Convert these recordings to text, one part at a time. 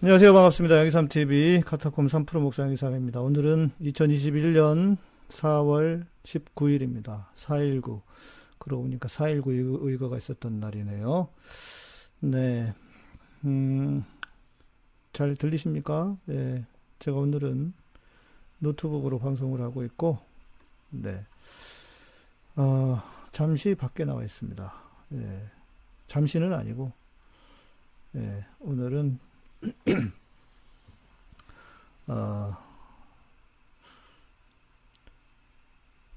안녕하세요. 반갑습니다. 양기삼TV 카타콤 3프로 목사 양기삼입니다. 오늘은 2021년 4월 19일입니다. 4.19. 그러고 보니까 4.19 의거가 있었던 날이네요. 네. 음, 잘 들리십니까? 예. 제가 오늘은 노트북으로 방송을 하고 있고, 네. 어, 잠시 밖에 나와 있습니다. 예. 잠시는 아니고, 예. 오늘은 어,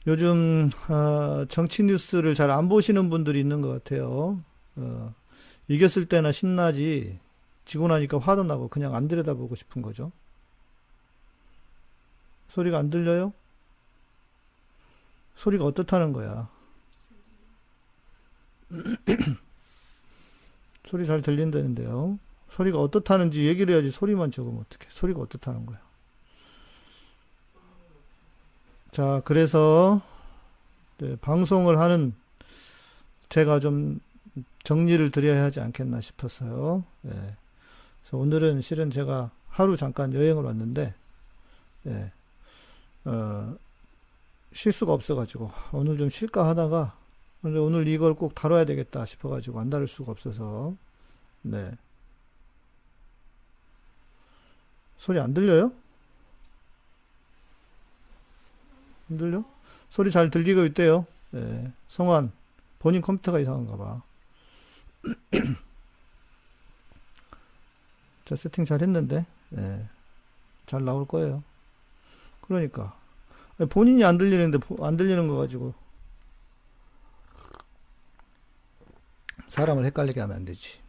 요즘 어, 정치 뉴스를 잘 안 보시는 분들이 있는 것 같아요. 어, 이겼을 때나 신나지 지고 나니까 화도 나고 그냥 안 들여다보고 싶은 거죠. 소리가 안 들려요? 소리가 어떻다는 거야? 소리 잘 들린다는데요. 소리가 어떻다는지 얘기를 해야지 소리만 적으면 어떡해. 소리가 어떻다는 거야. 자, 그래서 네, 방송을 하는 제가 좀 정리를 드려야 하지 않겠나 싶었어요. 네. 그래서 오늘은 실은 제가 하루 잠깐 여행을 왔는데, 네. 어, 쉴 수가 없어가지고, 오늘 좀 쉴까 하다가, 오늘 이걸 꼭 다뤄야 되겠다 싶어가지고 안 다룰 수가 없어서, 네. 소리 안 들려요? 안 들려? 소리 잘 들리고 있대요. 네. 성환, 본인 컴퓨터가 이상한가 봐. 자, 세팅 잘 했는데, 네. 잘 나올 거예요. 그러니까. 본인이 안 들리는데, 안 들리는 거 가지고. 사람을 헷갈리게 하면 안 되지.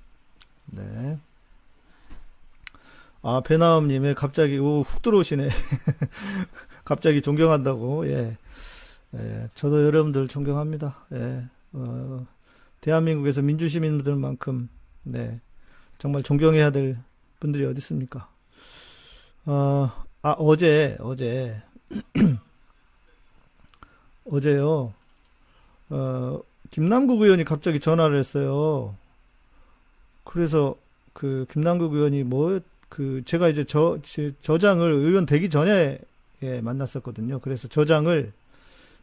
네. 아, 배나음님의 갑자기, 오, 훅 들어오시네. 갑자기 존경한다고, 예. 예. 저도 여러분들 존경합니다. 예. 어, 대한민국에서 민주시민들만큼, 네. 정말 존경해야 될 분들이 어디 있습니까? 어, 아, 어제, 어제, 어제요, 어, 김남국 의원이 갑자기 전화를 했어요. 그래서 그 김남국 의원이 뭐 그 제가 이제 저 저장을 의원 되기 전에 예, 만났었거든요. 그래서 저장을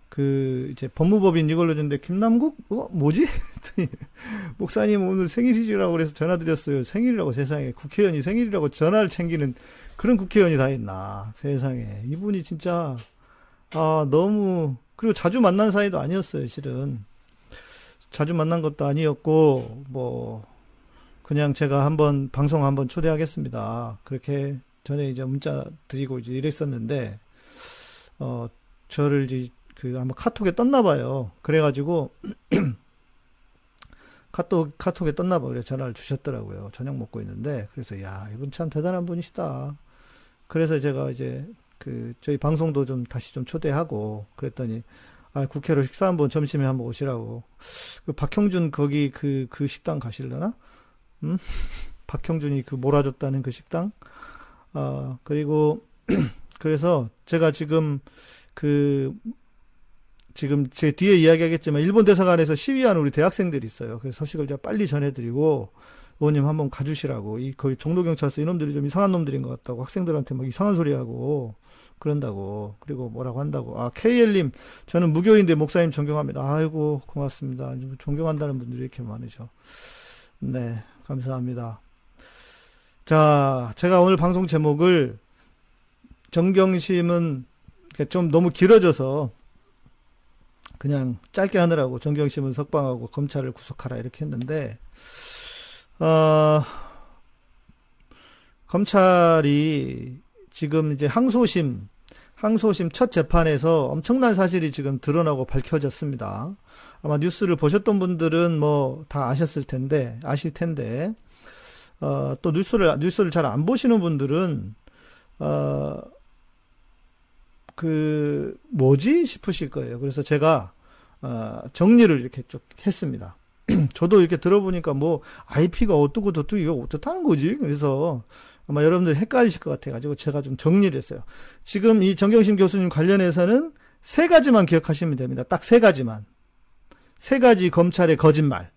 그 이제 법무법인 이걸로 줬는데 김남국 어 뭐지? 목사님 오늘 생일이시라고 그래서 전화 드렸어요. 생일이라고 세상에 국회의원이 생일이라고 전화를 챙기는 그런 국회의원이 다 있나 세상에 이분이 진짜 아 너무 그리고 자주 만난 사이도 아니었어요 실은 자주 만난 것도 아니었고 뭐 그냥 제가 한번 방송 한번 초대하겠습니다. 그렇게 전에 이제 문자 드리고 이제 이랬었는데 어 저를 이제 그 아마 카톡에 떴나 봐요. 그래가지고 카톡 카톡에 떴나 봐요. 전화를 주셨더라고요. 저녁 먹고 있는데 그래서 야 이분 참 대단한 분이시다. 그래서 제가 이제 그 저희 방송도 좀 다시 좀 초대하고 그랬더니 아 국회로 식사 한번 점심에 한번 오시라고 그 박형준 거기 그그 그 식당 가실려나? 음? 박형준이 그 몰아줬다는 그 식당. 아, 그리고, 그래서 제가 지금 그, 지금 제 뒤에 이야기하겠지만, 일본 대사관에서 시위하는 우리 대학생들이 있어요. 그래서 소식을 제가 빨리 전해드리고, 의원님 한번 가주시라고. 이, 거의 종로 경찰서 이놈들이 좀 이상한 놈들인 것 같다고. 학생들한테 막 이상한 소리 하고, 그런다고. 그리고 뭐라고 한다고. 아, KL님, 저는 무교인데 목사님 존경합니다. 아이고, 고맙습니다. 존경한다는 분들이 이렇게 많으죠. 네. 감사합니다. 자, 제가 오늘 방송 제목을 정경심은 좀 너무 길어져서 그냥 짧게 하느라고 정경심은 석방하고 검찰을 구속하라 이렇게 했는데, 어, 검찰이 지금 이제 항소심, 항소심 첫 재판에서 엄청난 사실이 지금 드러나고 밝혀졌습니다. 아마 뉴스를 보셨던 분들은 뭐 다 아셨을 텐데 아실 텐데 어, 또 뉴스를 뉴스를 잘 안 보시는 분들은 어, 그 뭐지 싶으실 거예요. 그래서 제가 어, 정리를 이렇게 쭉 했습니다. 저도 이렇게 들어보니까 뭐 IP가 어떻고 저떻고 이거 어떻다는 거지? 그래서 아마 여러분들 헷갈리실 것 같아가지고 제가 좀 정리를 했어요. 지금 이 정경심 교수님 관련해서는 세 가지만 기억하시면 됩니다. 딱 세 가지만. 세 가지 검찰의 거짓말.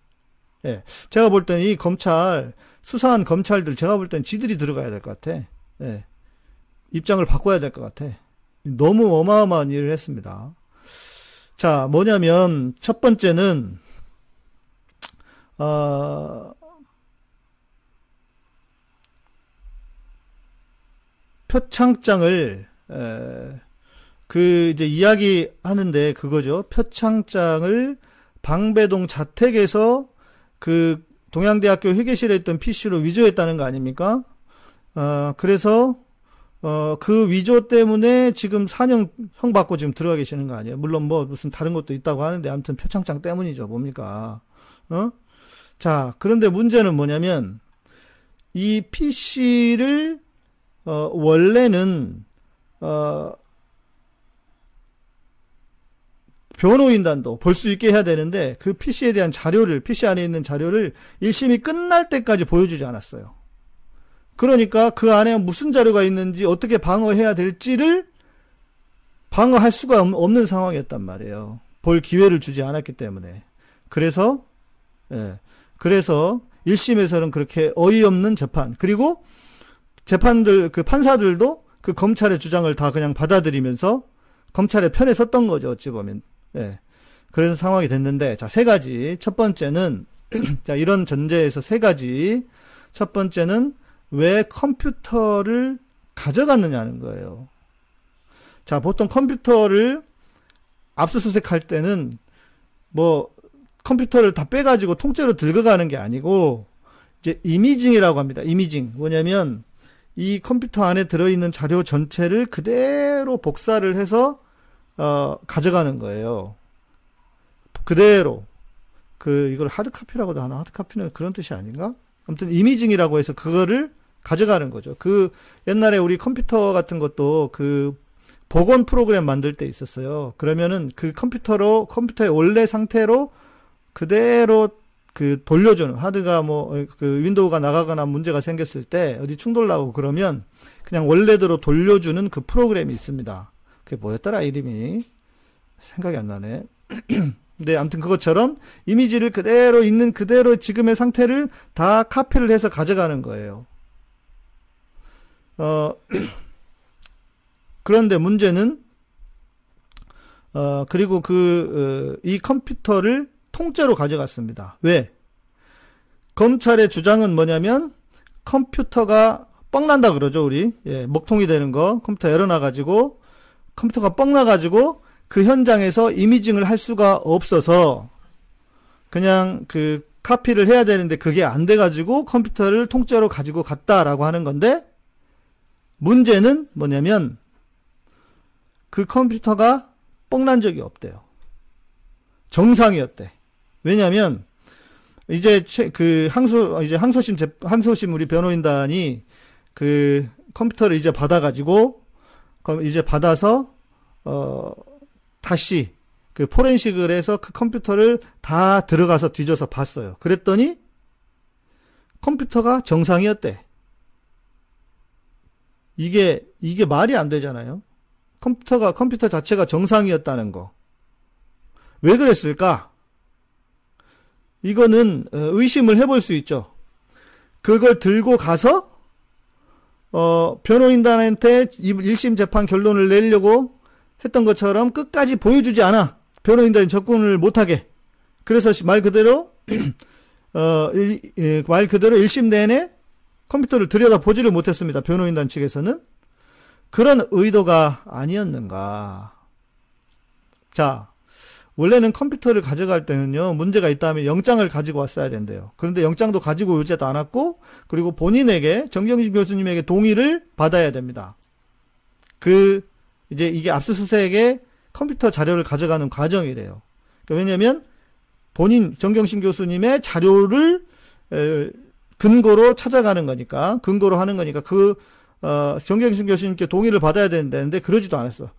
예. 제가 볼 때는 이 검찰 수사한 검찰들 제가 볼 땐 지들이 들어가야 될 것 같아. 예. 입장을 바꿔야 될 것 같아. 너무 어마어마한 일을 했습니다. 자, 뭐냐면 첫 번째는 어, 표창장을 에, 그 이제 이야기 하는데 그거죠. 표창장을 방배동 자택에서 그 동양대학교 회계실에 있던 PC로 위조했다는 거 아닙니까? 어, 그래서 어, 그 위조 때문에 지금 4년 형 받고 지금 들어가 계시는 거 아니에요? 물론 뭐 무슨 다른 것도 있다고 하는데 아무튼 표창장 때문이죠. 뭡니까? 어? 자, 그런데 문제는 뭐냐면 이 PC를 어, 원래는 어, 변호인단도 볼 수 있게 해야 되는데 그 PC에 대한 자료를 PC 안에 있는 자료를 1심이 끝날 때까지 보여주지 않았어요. 그러니까 그 안에 무슨 자료가 있는지 어떻게 방어해야 될지를 방어할 수가 없는 상황이었단 말이에요. 볼 기회를 주지 않았기 때문에. 그래서 예. 그래서 1심에서는 그렇게 어이없는 재판 그리고 재판들 그 판사들도 그 검찰의 주장을 다 그냥 받아들이면서 검찰의 편에 섰던 거죠. 어찌 보면. 예. 그래서 상황이 됐는데 자, 세 가지. 첫 번째는 자, 이런 전제에서 세 가지. 첫 번째는 왜 컴퓨터를 가져갔느냐는 거예요. 자, 보통 컴퓨터를 압수수색할 때는 뭐 컴퓨터를 다 빼가지고 통째로 들고 가는 게 아니고 이제 이미징이라고 합니다. 이미징. 뭐냐면 이 컴퓨터 안에 들어있는 자료 전체를 그대로 복사를 해서 어, 가져가는 거예요. 그대로. 그, 이걸 하드카피라고도 하나? 하드카피는 그런 뜻이 아닌가? 아무튼 이미징이라고 해서 그거를 가져가는 거죠. 그 옛날에 우리 컴퓨터 같은 것도 그 복원 프로그램 만들 때 있었어요. 그러면은 그 컴퓨터로 컴퓨터의 원래 상태로 그대로 그 돌려주는 하드가 뭐 그 윈도우가 나가거나 문제가 생겼을 때 어디 충돌 나고 그러면 그냥 원래대로 돌려주는 그 프로그램이 있습니다. 그게 뭐였더라 이름이 생각이 안 나네. 근데 아무튼 그것처럼 이미지를 그대로 있는 그대로 지금의 상태를 다 카피를 해서 가져가는 거예요. 어, 그런데 문제는, 어, 그리고 그, 어, 이 컴퓨터를 통째로 가져갔습니다. 왜? 검찰의 주장은 뭐냐면, 컴퓨터가 뻥난다 그러죠, 우리. 예, 먹통이 되는 거. 컴퓨터 열어놔가지고, 컴퓨터가 뻥나가지고, 그 현장에서 이미징을 할 수가 없어서, 그냥 그, 카피를 해야 되는데 그게 안 돼가지고 컴퓨터를 통째로 가지고 갔다라고 하는 건데, 문제는 뭐냐면 그 컴퓨터가 뻥난 적이 없대요. 정상이었대. 왜냐면 이제 그 항소 이제 항소심 재, 항소심 우리 변호인단이 그 컴퓨터를 이제 받아가지고 이제 받아서 어 다시 그 포렌식을 해서 그 컴퓨터를 다 들어가서 뒤져서 봤어요. 그랬더니 컴퓨터가 정상이었대. 이게, 이게 말이 안 되잖아요. 컴퓨터가, 컴퓨터 자체가 정상이었다는 거. 왜 그랬을까? 이거는 어, 의심을 해볼 수 있죠. 그걸 들고 가서, 어, 변호인단한테 1심 재판 결론을 내려고 했던 것처럼 끝까지 보여주지 않아. 변호인단이 접근을 못하게. 그래서 말 그대로, 어, 말 그대로 1심 내내 컴퓨터를 들여다 보지를 못했습니다. 변호인단 측에서는. 그런 의도가 아니었는가. 자, 원래는 컴퓨터를 가져갈 때는요, 문제가 있다면 영장을 가지고 왔어야 된대요. 그런데 영장도 가지고 오지도 않았고, 그리고 본인에게, 정경심 교수님에게 동의를 받아야 됩니다. 그, 이제 이게 압수수색에 컴퓨터 자료를 가져가는 과정이래요. 그러니까 왜냐면, 본인, 정경심 교수님의 자료를, 근거로 찾아가는 거니까 근거로 하는 거니까 그 어, 정경심 교수님께 동의를 받아야 되는데 그러지도 않았어.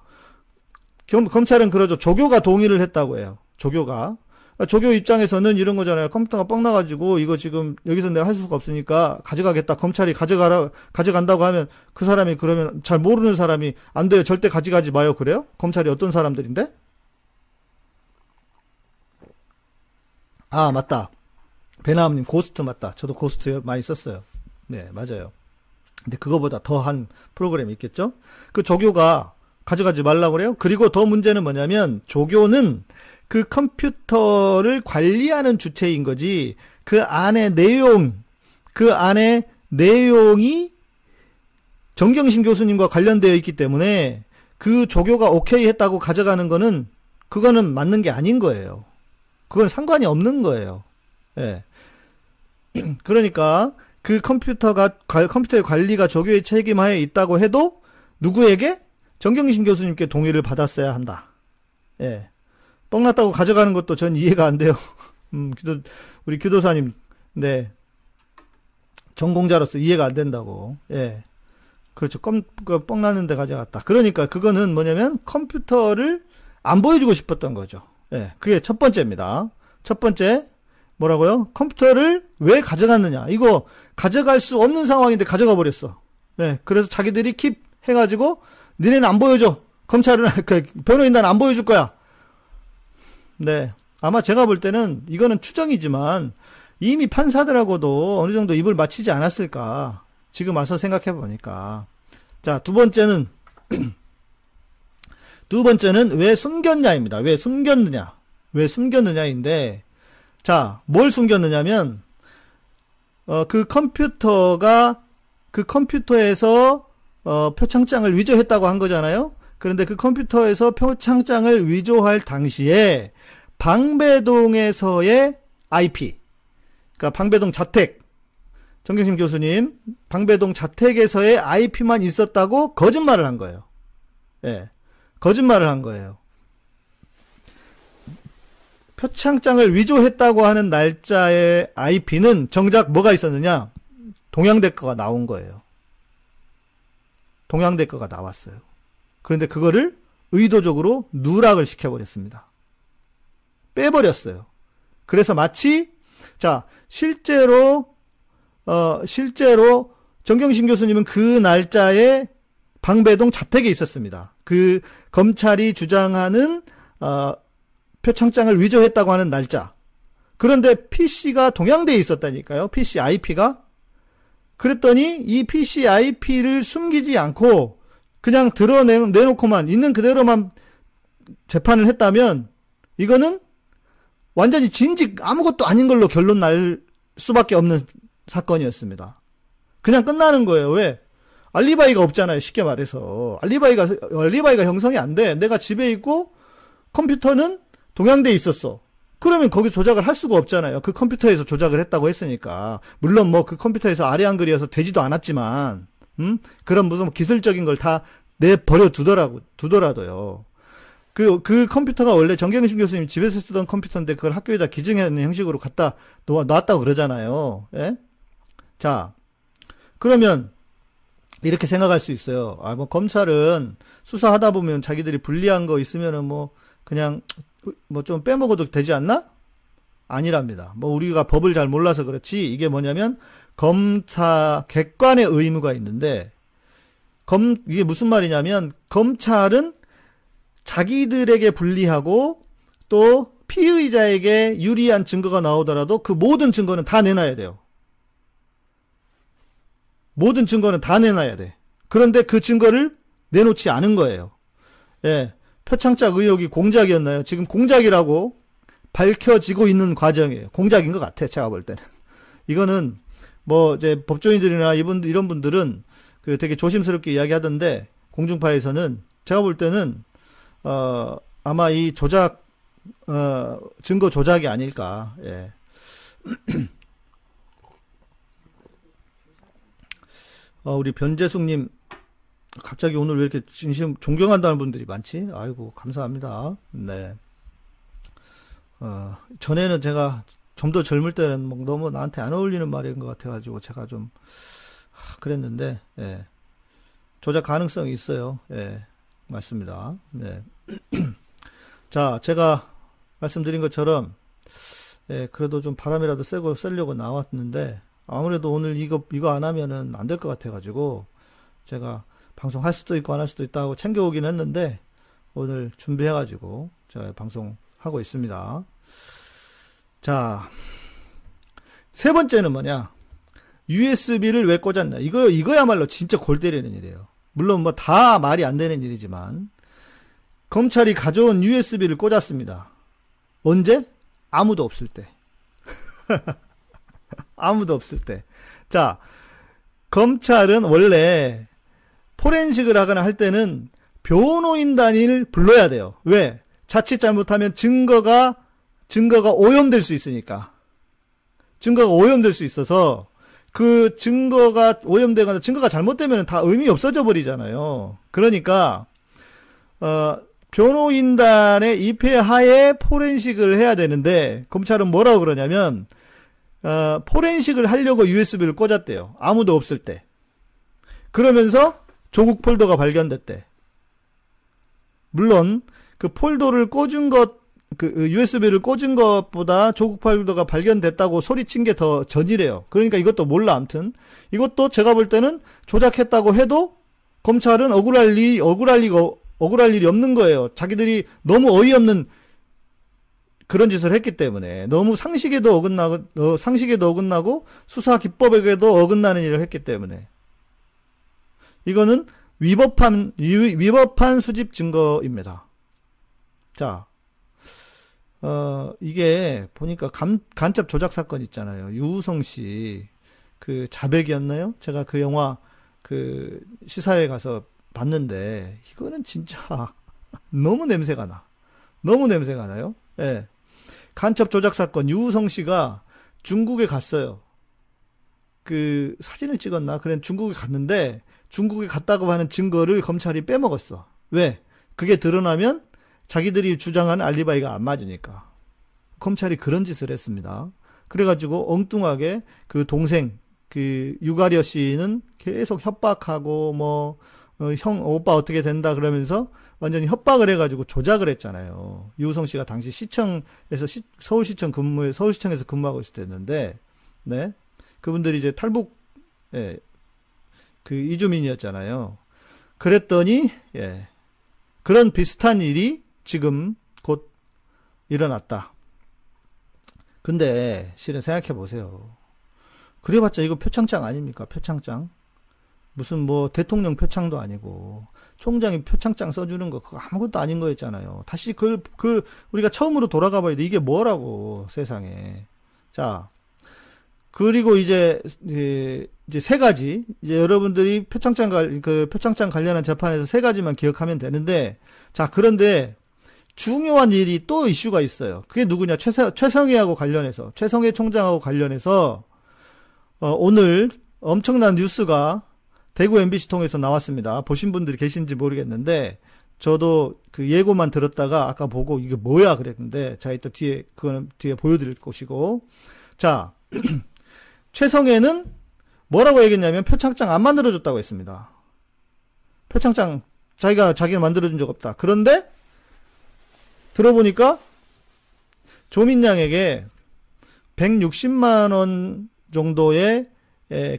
검, 검찰은 그러죠. 조교가 동의를 했다고 해요. 조교가. 그러니까 조교 입장에서는 이런 거잖아요. 컴퓨터가 뻥 나가지고 이거 지금 여기서 내가 할 수가 없으니까 가져가겠다. 검찰이 가져가라 가져간다고 하면 그 사람이 그러면 잘 모르는 사람이 안 돼요. 절대 가져가지 마요. 그래요? 검찰이 어떤 사람들인데? 아 맞다. 배나음님 Ghost 맞다. 저도 Ghost 많이 썼어요. 네, 맞아요. 근데 그거보다 더한 프로그램이 있겠죠? 그 조교가 가져가지 말라고 그래요? 그리고 더 문제는 뭐냐면 조교는 그 컴퓨터를 관리하는 주체인 거지 그 안에 내용, 그 안에 내용이 정경심 교수님과 관련되어 있기 때문에 그 조교가 오케이 했다고 가져가는 거는 그거는 맞는 게 아닌 거예요. 그건 상관이 없는 거예요. 예. 그러니까 그 컴퓨터가 컴퓨터의 관리가 조교의 책임하에 있다고 해도 누구에게 정경심 교수님께 동의를 받았어야 한다. 예. 뻥났다고 가져가는 것도 전 이해가 안 돼요. 음, 기도, 우리 교도사님, 네. 전공자로서 이해가 안 된다고. 예. 그렇죠. 껌, 그 뻥났는데 가져갔다. 그러니까 그거는 뭐냐면 컴퓨터를 안 보여주고 싶었던 거죠. 예. 그게 첫 번째입니다. 첫 번째, 뭐라고요? 컴퓨터를 왜 가져갔느냐. 이거 가져갈 수 없는 상황인데 가져가 버렸어. 네. 그래서 자기들이 킵 해가지고, 니네는 안 보여줘. 검찰은, 그, 변호인단 안 보여줄 거야. 네. 아마 제가 볼 때는 이거는 추정이지만 이미 판사들하고도 어느 정도 입을 맞추지 않았을까. 지금 와서 생각해 보니까. 자, 두 번째는, 두 번째는 왜 숨겼냐입니다. 왜 숨겼느냐. 왜 숨겼느냐인데, 자, 뭘 숨겼느냐면, 어, 그 컴퓨터가, 그 컴퓨터에서, 어, 표창장을 위조했다고 한 거잖아요? 그런데 그 컴퓨터에서 표창장을 위조할 당시에, 방배동에서의 IP, 그러니까 방배동 자택, 정경심 교수님, 방배동 자택에서의 IP만 있었다고 거짓말을 한 거예요. 예. 거짓말을 한 거예요. 표창장을 위조했다고 하는 날짜의 IP는 정작 뭐가 있었느냐? 동양대 거가 나온 거예요. 동양대 거가 나왔어요. 그런데 그거를 의도적으로 누락을 시켜버렸습니다. 빼버렸어요. 그래서 마치 자 실제로 어 실제로 정경신 교수님은 그 날짜에 방배동 자택에 있었습니다. 그 검찰이 주장하는 어 표창장을 위조했다고 하는 날짜. 그런데 PC가 동양대에 있었다니까요. PC IP가. 그랬더니 이 PC IP를 숨기지 않고 그냥 드러내놓고만 있는 그대로만 재판을 했다면 이거는 완전히 진직 아무것도 아닌 걸로 결론 날 수밖에 없는 사건이었습니다. 그냥 끝나는 거예요. 왜? 알리바이가 없잖아요. 쉽게 말해서. 알리바이가, 알리바이가 형성이 안 돼. 내가 집에 있고 컴퓨터는 동양대에 있었어. 그러면 거기 조작을 할 수가 없잖아요. 그 컴퓨터에서 조작을 했다고 했으니까. 물론 뭐 그 컴퓨터에서 아래 한글이어서 되지도 않았지만, 음? 그런 무슨 기술적인 걸 다 내버려 두더라고, 두더라도요. 그, 그 컴퓨터가 원래 정경심 교수님 집에서 쓰던 컴퓨터인데 그걸 학교에다 기증하는 형식으로 갖다 놓, 놨다고 그러잖아요. 예? 자, 그러면 이렇게 생각할 수 있어요. 아, 뭐 검찰은 수사하다 보면 자기들이 불리한 거 있으면은 뭐 그냥 뭐 좀 빼먹어도 되지 않나? 아니랍니다. 뭐 우리가 법을 잘 몰라서 그렇지 이게 뭐냐면 검사 객관의 의무가 있는데 검 이게 무슨 말이냐면 검찰은 자기들에게 불리하고 또 피의자에게 유리한 증거가 나오더라도 그 모든 증거는 다 내놔야 돼요. 모든 증거는 다 내놔야 돼. 그런데 그 증거를 내놓지 않은 거예요. 예. 표창장 의혹이 공작이었나요? 지금 공작이라고 밝혀지고 있는 과정이에요. 공작인 것 같아, 제가 볼 때는. 이거는 뭐 이제 법조인들이나 이분 이런 분들은 그 되게 조심스럽게 이야기하던데 공중파에서는 제가 볼 때는 어, 아마 이 조작, 어, 증거 조작이 아닐까, 예. 어, 우리 변재숙님, 갑자기 오늘 왜 이렇게 진심 존경한다는 분들이 많지? 아이고, 감사합니다. 네. 어, 전에는 제가 좀 더 젊을 때는 뭐 너무 나한테 안 어울리는 말인 것 같아가지고 제가 좀, 하, 그랬는데, 예. 조작 가능성이 있어요. 예. 맞습니다. 네. 자, 제가 말씀드린 것처럼, 예, 그래도 좀 바람이라도 쐬고 쐬려고 나왔는데, 아무래도 오늘 이거, 이거 안 하면은 안 될 것 같아가지고, 제가 방송할 수도 있고 안 할 수도 있다고 챙겨오긴 했는데, 오늘 준비해가지고, 제가 방송하고 있습니다. 자, 세 번째는 뭐냐? USB를 왜 꽂았나? 이거, 이거야말로 진짜 골 때리는 일이에요. 물론 뭐 다 말이 안 되는 일이지만, 검찰이 가져온 USB를 꽂았습니다. 언제? 아무도 없을 때. 아무도 없을 때. 자, 검찰은 원래 포렌식을 하거나 할 때는 변호인단을 불러야 돼요. 왜? 자칫 잘못하면 증거가 증거가 오염될 수 있으니까. 증거가 오염될 수 있어서 그 증거가 오염되거나 증거가 잘못되면 다 의미 없어져 버리잖아요. 그러니까 어 변호인단의 입회 하에 포렌식을 해야 되는데 검찰은 뭐라고 그러냐면 어, 포렌식을 하려고 USB를 꽂았대요. 아무도 없을 때. 그러면서 조국 폴더가 발견됐대. 물론 그 폴더를 꽂은 것, 그 USB를 꽂은 것보다 조국 폴더가 발견됐다고 소리친 게 더 전이래요. 그러니까 이것도 몰라 아무튼 이것도 제가 볼 때는 조작했다고 해도 검찰은 억울할 일 억울할 리가 억울할 일이 없는 거예요. 자기들이 너무 어이없는 그런 짓을 했기 때문에 너무 상식에도 어긋나고 어, 상식에도 어긋나고 수사 기법에도 어긋나는 일을 했기 때문에 이거는 위법한 위 법한 수집 증거입니다. 자, 어 이게 보니까 간, 간첩 조작 사건 있잖아요. 유우성 씨 그 자백이었나요? 제가 그 영화 그 시사회 가서 봤는데 이거는 진짜 너무 냄새가 나. 너무 냄새가 나요. 예. 간첩 조작 사건 유우성 씨가 중국에 갔어요. 그 사진을 찍었나? 그래 중국에 갔는데 중국에 갔다고 하는 증거를 검찰이 빼먹었어. 왜? 그게 드러나면 자기들이 주장하는 알리바이가 안 맞으니까. 검찰이 그런 짓을 했습니다. 그래가지고 엉뚱하게 그 동생 그 유가려 씨는 계속 협박하고 뭐 어, 형 오빠 어떻게 된다 그러면서 완전히 협박을 해가지고 조작을 했잖아요. 유우성 씨가 당시 시청에서 시, 서울시청 근무에 서울시청에서 근무하고 있을 때였는데, 네 그분들이 이제 탈북 예, 그 이주민이었잖아요. 그랬더니 예, 그런 비슷한 일이 지금 곧 일어났다. 근데 실은 생각해 보세요. 그래봤자 이거 표창장 아닙니까? 표창장. 무슨 뭐 대통령 표창도 아니고 총장이 표창장 써주는 거 그거 아무것도 아닌 거였잖아요. 다시 그, 그 우리가 처음으로 돌아가 봐야 돼. 이게 뭐라고 세상에. 자 그리고 이제 이제 세 가지 이제 여러분들이 표창장 그 표창장 관련한 재판에서 세 가지만 기억하면 되는데 자 그런데 중요한 일이 또 이슈가 있어요. 그게 누구냐 최성, 최성희하고 관련해서 최성희 총장하고 관련해서 어, 오늘 엄청난 뉴스가 대구 MBC 통해서 나왔습니다. 보신 분들이 계신지 모르겠는데 저도 그 예고만 들었다가 아까 보고 이게 뭐야 그랬는데 자 이따 뒤에 그거는 뒤에 보여드릴 것이고 자 최성애는 뭐라고 얘기했냐면 표창장 안 만들어줬다고 했습니다. 표창장 자기가 자기가 만들어준 적 없다. 그런데 들어보니까 조민양에게 160만 원 정도의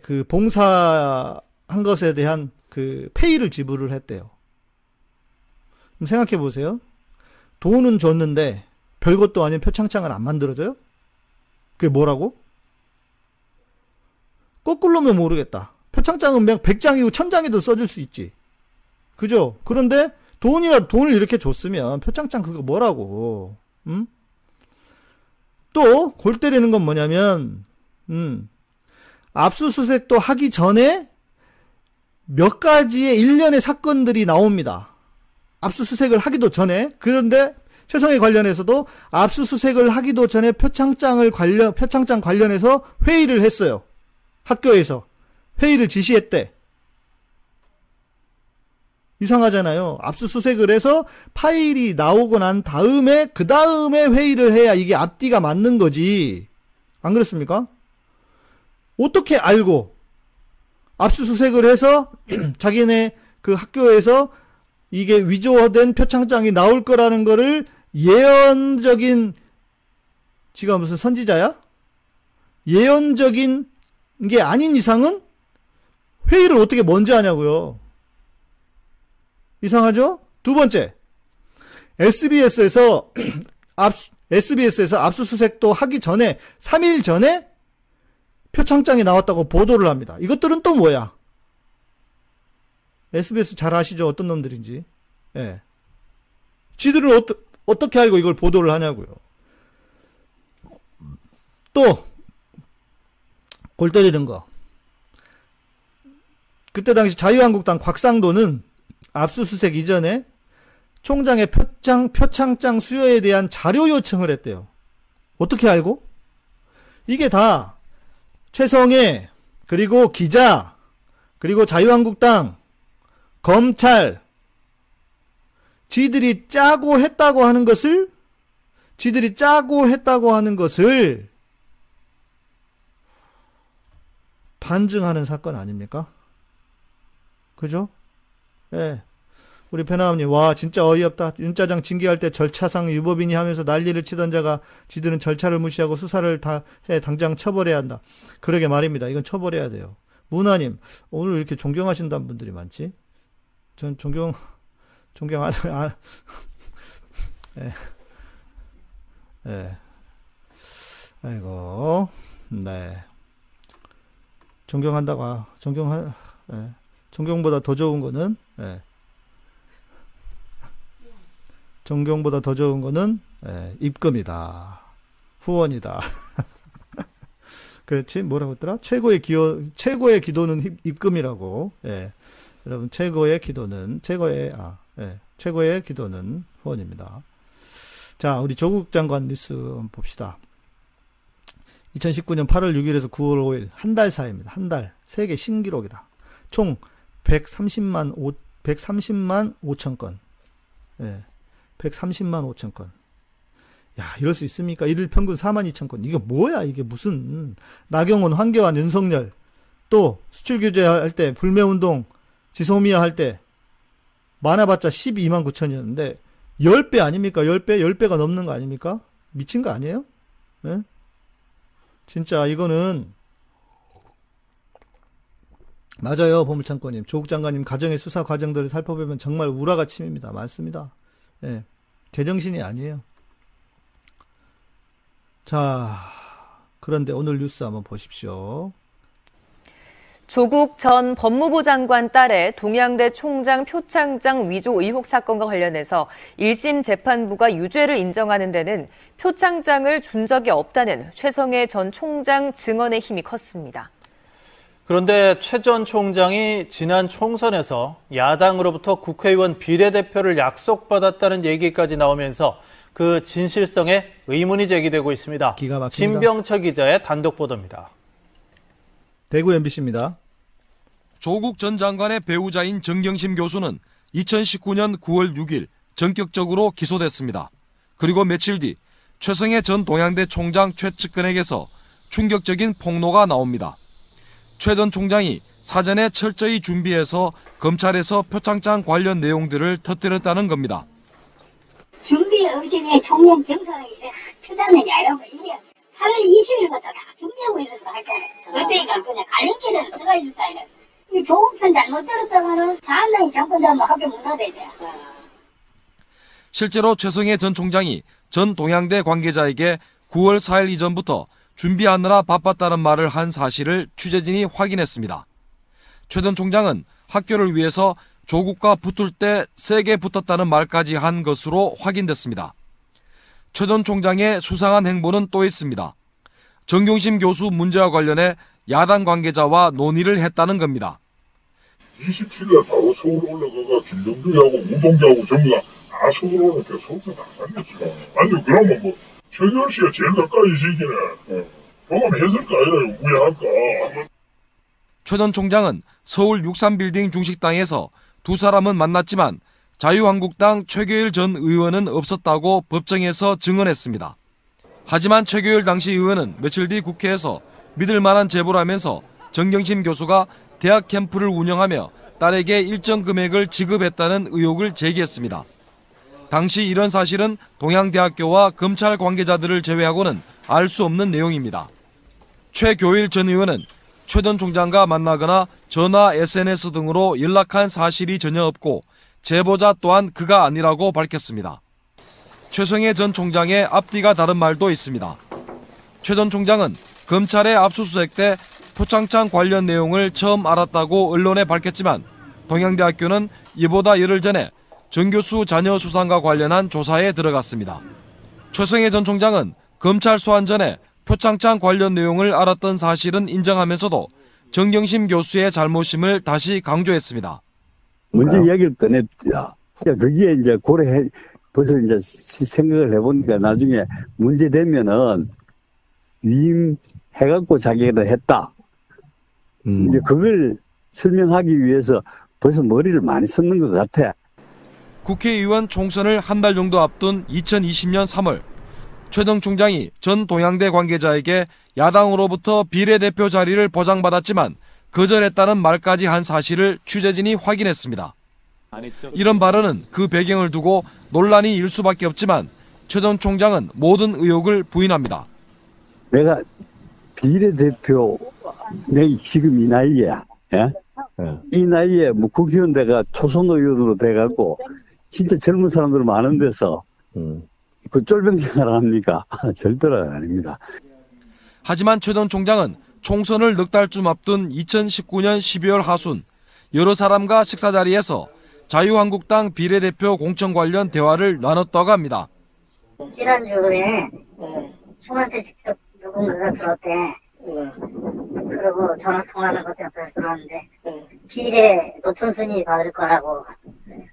그 봉사 한 것에 대한 그 페이를 지불을 했대요. 생각해 보세요. 돈은 줬는데 별것도 아닌 표창장을 안 만들어줘요? 그게 뭐라고? 거꾸로면 모르겠다. 표창장은 그냥 100장이고 1000장이도 써줄 수 있지. 그죠? 그런데 돈이라 돈을 이렇게 줬으면 표창장 그거 뭐라고? 음? 또 골 때리는 건 뭐냐면 음. 압수수색도 하기 전에 몇 가지의 일련의 사건들이 나옵니다. 압수수색을 하기도 전에 그런데 최성에 관련해서도 압수수색을 하기도 전에 표창장을 관련 표창장 관련해서 회의를 했어요. 학교에서 회의를 지시했대. 이상하잖아요. 압수수색을 해서 파일이 나오고 난 다음에 그 다음에 회의를 해야 이게 앞뒤가 맞는 거지. 안 그렇습니까? 어떻게 알고 압수수색을 해서 자기네 그 학교에서 이게 위조된 표창장이 나올 거라는 거를 예언적인 지가 무슨 선지자야? 예언적인 게 아닌 이상은 회의를 어떻게 먼저 하냐고요. 이상하죠? 두 번째. SBS에서 압 SBS에서 압수수색도 하기 전에 3일 전에 표창장이 나왔다고 보도를 합니다. 이것들은 또 뭐야? SBS 잘 아시죠? 어떤 놈들인지. 예. 지들은 어떠, 어떻게 알고 이걸 보도를 하냐고요. 또, 골 때리는 거. 그때 당시 자유한국당 곽상도는 압수수색 이전에 총장의 표창, 표창장 수여에 대한 자료 요청을 했대요. 어떻게 알고? 이게 다 최성애, 그리고 기자, 그리고 자유한국당, 검찰, 지들이 짜고 했다고 하는 것을, 지들이 짜고 했다고 하는 것을 반증하는 사건 아닙니까? 그죠? 예. 우리 배나함님, 와, 진짜 어이없다. 윤짜장 징계할 때 절차상 유법이니 하면서 난리를 치던 자가 지들은 절차를 무시하고 수사를 다 해 당장 처벌해야 한다. 그러게 말입니다. 이건 처벌해야 돼요. 문화님, 오늘 이렇게 존경하신다는 분들이 많지? 전 존경, 존경 안, 안, 예. 예. 아이고, 네. 존경한다가, 존경한, 예. 존경보다 더 좋은 거는, 예. 존경보다 더 좋은 거는, 예, 입금이다. 후원이다. 그렇지? 뭐라고 했더라? 최고의 기도, 최고의 기도는 입- 입금이라고. 예. 여러분, 최고의 기도는, 최고의, 아, 예. 최고의 기도는 후원입니다. 자, 우리 조국 장관 뉴스 봅시다. 2019년 8월 6일에서 9월 5일, 한 달 사이입니다. 한 달. 세계 신기록이다. 총 130만 5, 130만 5천 건. 예. 130만 5천 건. 야, 이럴 수 있습니까? 일일 평균 4만 2천 건. 이게 뭐야? 이게 무슨 나경원, 황교안, 윤석열 또 수출 규제 할 때 불매 운동 지소미아 할 때 많아봤자 12만 9천이었는데 10배 아닙니까? 10배? 10배가 넘는 거 아닙니까? 미친 거 아니에요? 예? 진짜 이거는 맞아요, 보물창고님. 조국 장관님 가정의 수사 과정들을 살펴보면 정말 우라가 침입니다. 많습니다. 예. 제정신이 아니에요. 자, 그런데 오늘 뉴스 한번 보십시오. 조국 전 법무부 장관 딸의 동양대 총장 표창장 위조 의혹 사건과 관련해서 1심 재판부가 유죄를 인정하는 데는 표창장을 준 적이 없다는 최성해 전 총장 증언의 힘이 컸습니다. 그런데 최 전 총장이 지난 총선에서 야당으로부터 국회의원 비례대표를 약속받았다는 얘기까지 나오면서 그 진실성에 의문이 제기되고 있습니다. 기가 막힙니다. 신병철 기자의 단독 보도입니다. 대구 MBC입니다. 조국 전 장관의 배우자인 정경심 교수는 2019년 9월 6일 전격적으로 기소됐습니다. 그리고 며칠 뒤 최성해 전 동양대 총장 최측근에게서 충격적인 폭로가 나옵니다. 최 전 총장이 사전에 철저히 준비해서 검찰에서 표창장 관련 내용들을 터뜨렸다는 겁니다. 준비 의식에 청년 경선에 이제 이게 8월 20일부터 다 준비하고 있었다 할 때는 그때가 그냥 갈림길에는 수가 있었다 이는 이 조국 편 잘못 들었다가는 자한당이 정권 잡으면 학교 못 나대야 돼. 실제로 최성해 전 총장이 전 동양대 관계자에게 9월 4일 이전부터 준비하느라 바빴다는 말을 한 사실을 취재진이 확인했습니다. 최 전 총장은 학교를 위해서 조국과 붙을 때 세게 붙었다는 말까지 한 것으로 확인됐습니다. 최 전 총장의 수상한 행보는 또 있습니다. 정경심 교수 문제와 관련해 야당 관계자와 논의를 했다는 겁니다. 27일 바로 서울 올라가가 김정규하고 우동기하고 전부 다, 다 서울 오니까 속서 다 다녔어. 아니, 그러면 뭐, 최규현 씨가 제일 가까이 지기네. 경험했을까, 아니라 우회할까. 최 전 총장은 서울 63빌딩 중식당에서 두 사람은 만났지만 자유한국당 최교일 전 의원은 없었다고 법정에서 증언했습니다. 하지만 최교일 당시 의원은 며칠 뒤 국회에서 믿을 만한 제보를 하면서 정경심 교수가 대학 캠프를 운영하며 딸에게 일정 금액을 지급했다는 의혹을 제기했습니다. 당시 이런 사실은 동양대학교와 검찰 관계자들을 제외하고는 알 수 없는 내용입니다. 최교일 전 의원은 최 전 총장과 만나거나 전화, SNS 등으로 연락한 사실이 전혀 없고 제보자 또한 그가 아니라고 밝혔습니다. 최성해 전 총장의 앞뒤가 다른 말도 있습니다. 최 전 총장은 검찰의 압수수색 때 표창장 관련 내용을 처음 알았다고 언론에 밝혔지만 동양대학교는 이보다 열흘 전에 정 교수 자녀 수상과 관련한 조사에 들어갔습니다. 최성해 전 총장은 검찰 소환 전에 표창장 관련 내용을 알았던 사실은 인정하면서도 정경심 교수의 잘못임을 다시 강조했습니다. 문제 이야기를 꺼냈죠. 그러니까 거기에 이제 고려해, 벌써 이제 시- 생각을 해보니까 나중에 문제 되면은 위임 해갖고 자기가 했다. 이제 그걸 설명하기 위해서 벌써 머리를 많이 썼는 것 같아. 국회의원 총선을 한 달 정도 앞둔 2020년 3월 최동 총장이 전 동양대 관계자에게 야당으로부터 비례대표 자리를 보장받았지만 거절했다는 말까지 한 사실을 취재진이 확인했습니다. 이런 발언은 그 배경을 두고 논란이 일 수밖에 없지만 최 전 총장은 모든 의혹을 부인합니다. 내가 비례대표, 내 지금 이 나이에, 예? 이 나이에 뭐 국회의원 내가 초선 의원으로 돼갖고 진짜 젊은 사람들 많은 데서 그 쫄병 생활 합니까? 절대로 아닙니다. 하지만 최 전 총장은 총선을 넉 달 쯤 앞둔 2019년 12월 하순 여러 사람과 식사 자리에서 자유한국당 비례대표 공천 관련 대화를 나눴다고 합니다. 지난주에 총한테 직접 누군가가 들었대. 그리고 전화 통화하는 것도 옆에서 들었는데 비례 높은 순위 받을 거라고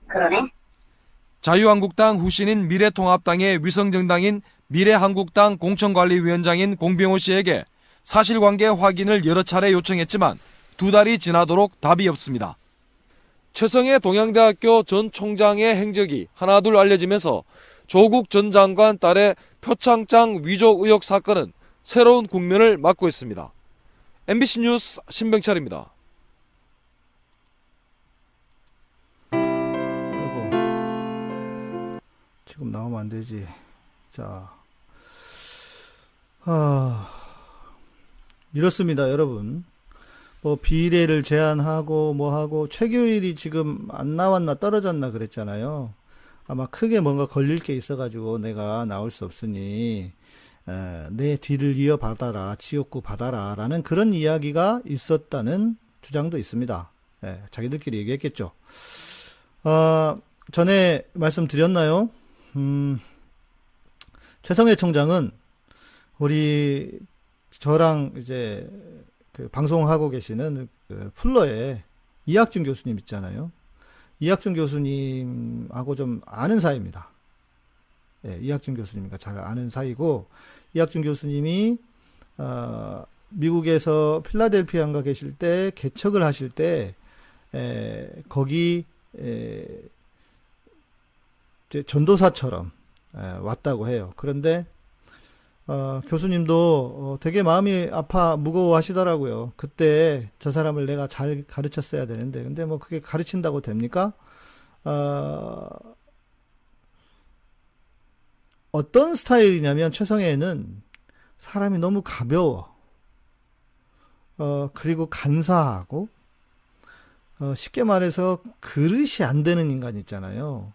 그러네. 자유한국당 후신인 미래통합당의 위성정당인 미래한국당 공천관리위원장인 공병호 씨에게 사실관계 확인을 여러 차례 요청했지만 두 달이 지나도록 답이 없습니다. 최성해 동양대학교 전 총장의 행적이 하나둘 알려지면서 조국 전 장관 딸의 표창장 위조 의혹 사건은 새로운 국면을 맞고 있습니다. MBC 뉴스 신병철입니다. 지금 나오면 안 되지. 자. 아. 이렇습니다, 여러분. 뭐 비례를 제한하고 뭐 하고 최교일이 지금 안 나왔나 떨어졌나 그랬잖아요. 아마 크게 뭔가 걸릴 게 있어가지고 내가 나올 수 없으니 에, 내 뒤를 이어받아라, 지역구 받아라 라는 그런 이야기가 있었다는 주장도 있습니다. 예, 자기들끼리 얘기했겠죠. 어, 전에 말씀드렸나요? 음, 최성해 총장은 우리 저랑 이제 그 방송하고 계시는 그 플러의 이학준 교수님 있잖아요. 이학준 교수님하고 좀 아는 사이입니다. 예, 이학준 교수님과 잘 아는 사이고 이학준 교수님이 어, 미국에서 필라델피아인가 계실 때 개척을 하실 때 에, 거기 에, 전도사처럼 에, 왔다고 해요. 그런데 어, 교수님도 어, 되게 마음이 아파 무거워하시더라고요. 그때 저 사람을 내가 잘 가르쳤어야 되는데, 근데 뭐 그게 가르친다고 됩니까? 어, 어떤 스타일이냐면 최성애는 사람이 너무 가벼워. 어, 그리고 간사하고, 어, 쉽게 말해서 그릇이 안 되는 인간 있잖아요.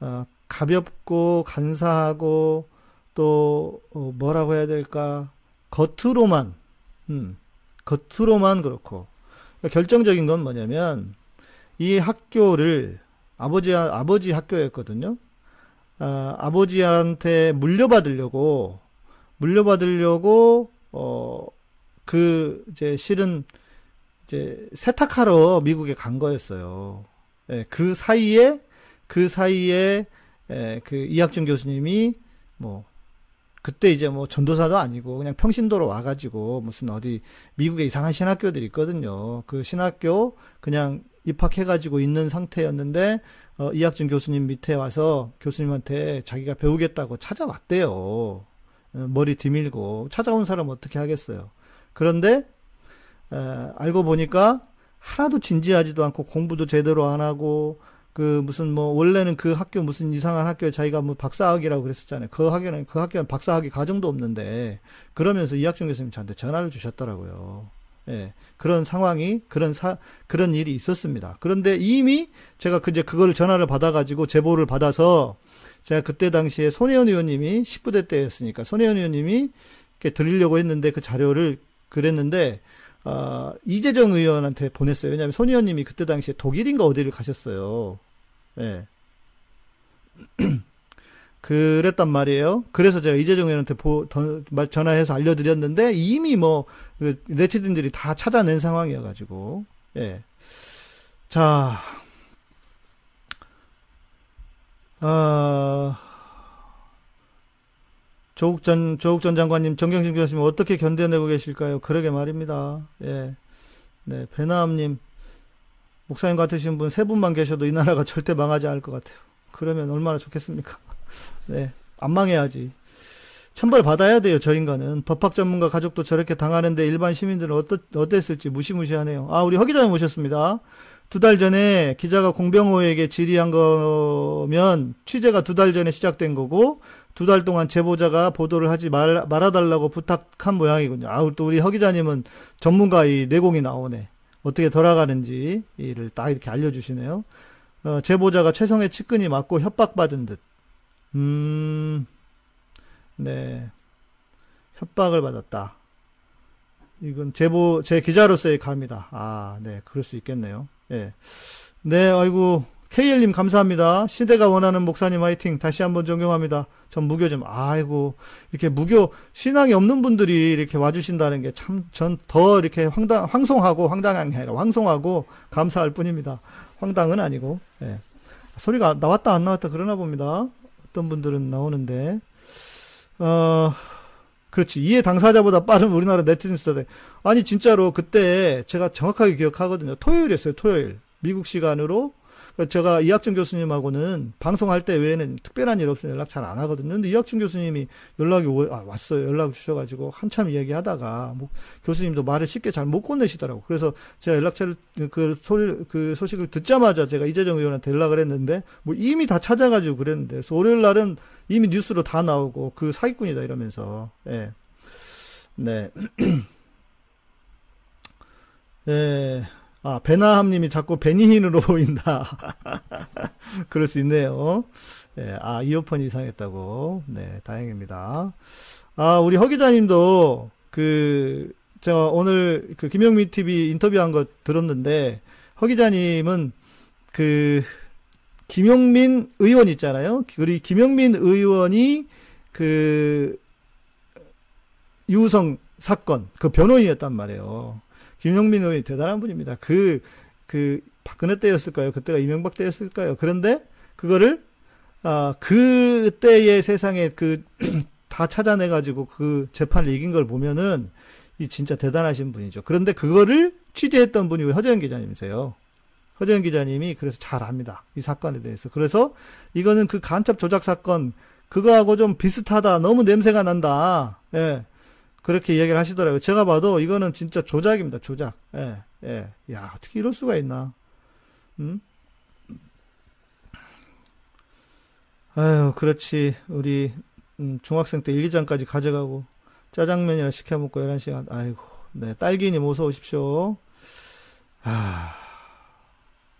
어, 가볍고 간사하고 또 어, 뭐라고 해야 될까 겉으로만 음, 겉으로만 그렇고 결정적인 건 뭐냐면 이 학교를 아버지 아버지 학교였거든요. 아, 아버지한테 물려받으려고 물려받으려고 어 그 이제 실은 이제 세탁하러 미국에 간 거였어요. 예, 그 사이에 그 사이에 에, 그 이학준 교수님이 뭐 그때 이제 뭐 전도사도 아니고 그냥 평신도로 와가지고 무슨 어디 미국에 이상한 신학교들이 있거든요. 그 신학교 그냥 입학해가지고 있는 상태였는데 어, 이학준 교수님 밑에 와서 교수님한테 자기가 배우겠다고 찾아왔대요. 어, 머리 뒤밀고 찾아온 사람 어떻게 하겠어요. 그런데 에, 알고 보니까 하나도 진지하지도 않고 공부도 제대로 안 하고 그 무슨 뭐 원래는 그 학교 무슨 이상한 학교에 자기가 뭐 박사학위라고 그랬었잖아요. 그 학교는 그 학교는 박사학위 과정도 없는데 그러면서 이학준 교수님 저한테 전화를 주셨더라고요. 예. 그런 상황이 그런 사 그런 일이 있었습니다. 그런데 이미 제가 그제 그걸 전화를 받아 가지고 제보를 받아서 제가 그때 당시에 손혜원 의원님이 19대 때였으니까 손혜원 의원님이 이렇게 드리려고 했는데 그 자료를 그랬는데 아, 이재정 의원한테 보냈어요. 왜냐하면 손 의원님이 그때 당시에 독일인가 어디를 가셨어요. 예. 그랬단 말이에요. 그래서 제가 이재정 의원한테 보, 전화해서 알려드렸는데 이미 뭐 그, 네티즌들이 다 찾아낸 상황이어가지고 예. 자, 어, 조국 전, 조국 전 장관님, 정경심 교수님 어떻게 견뎌내고 계실까요? 그러게 말입니다. 예. 네, 배나함님, 목사님 같으신 분 세 분만 계셔도 이 나라가 절대 망하지 않을 것 같아요. 그러면 얼마나 좋겠습니까? 네, 안 망해야지. 천벌 받아야 돼요, 저 인간은. 법학 전문가 가족도 저렇게 당하는데 일반 시민들은 어떠, 어땠을지 무시무시하네요. 아, 우리 허 기자님 오셨습니다. 두 달 전에 기자가 공병호에게 질의한 거면 취재가 두 달 전에 시작된 거고 두 달 동안 제보자가 보도를 하지 말, 말아달라고 부탁한 모양이군요. 아우, 또 우리 허 기자님은 전문가 이 내공이 나오네. 어떻게 돌아가는지 이를 딱 이렇게 알려주시네요. 어, 제보자가 최성의 측근이 맞고 협박받은 듯. 음, 네. 협박을 받았다. 이건 제보, 제 기자로서의 감이다. 아, 네. 그럴 수 있겠네요. 예. 네, 아이고. KL님 감사합니다. 시대가 원하는 목사님 화이팅. 다시 한번 존경합니다. 전 무교 좀, 아이고. 이렇게 무교, 신앙이 없는 분들이 이렇게 와주신다는 게 참, 전 더 이렇게 황당, 황송하고, 황당한 게 아니라 황송하고 감사할 뿐입니다. 황당은 아니고, 예. 소리가 나왔다 안 나왔다 그러나 봅니다. 어떤 분들은 나오는데, 어, 그렇지. 이해 당사자보다 빠른 우리나라 네티즌 수사대. 아니, 진짜로 그때 제가 정확하게 기억하거든요. 토요일이었어요, 토요일. 미국 시간으로. 그러니까 제가 이학준 교수님하고는 방송할 때 외에는 특별한 일 없으면 연락 잘 안 하거든요. 근데 이학준 교수님이 연락이 오- 아, 왔어요. 연락 주셔가지고 한참 이야기하다가 뭐 교수님도 말을 쉽게 잘 못 건네시더라고. 그래서 제가 연락처를 그 소리 그 소식을 듣자마자 제가 이재정 의원한테 연락을 했는데 뭐 이미 다 찾아가지고 그랬는데 그래서 월요일 날은 이미 뉴스로 다 나오고 그 사기꾼이다 이러면서 예. 네. 예. 아, 베나함님이 자꾸 베니힌으로 보인다. 그럴 수 있네요. 예, 아, 이어폰이 이상했다고. 네, 다행입니다. 아, 우리 허 기자님도 그, 제가 오늘 그 김영미 TV 인터뷰한 거 들었는데, 허 기자님은 그, 김용민 의원 있잖아요. 우리 김용민 의원이 그, 유우성 사건, 그 변호인이었단 말이에요. 김용민 의원이 대단한 분입니다. 그, 그, 박근혜 때였을까요? 그때가 이명박 때였을까요? 그런데, 그거를, 아, 그때의 세상에 그, 다 찾아내가지고 그 재판을 이긴 걸 보면은, 이 진짜 대단하신 분이죠. 그런데 그거를 취재했던 분이 허재현 기자님이세요. 허재현 기자님이 그래서 잘 압니다. 이 사건에 대해서. 그래서 이거는 그 간첩 조작 사건, 그거하고 좀 비슷하다. 너무 냄새가 난다. 예. 그렇게 이야기를 하시더라고요. 제가 봐도 이거는 진짜 조작입니다. 조작. 예, 예. 야, 어떻게 이럴 수가 있나. 음? 아유, 그렇지. 우리, 음, 중학생 때 1, 2장까지 가져가고, 짜장면이나 시켜 먹고 11시간. 아이고, 네. 딸기님 어서 오십시오. 아,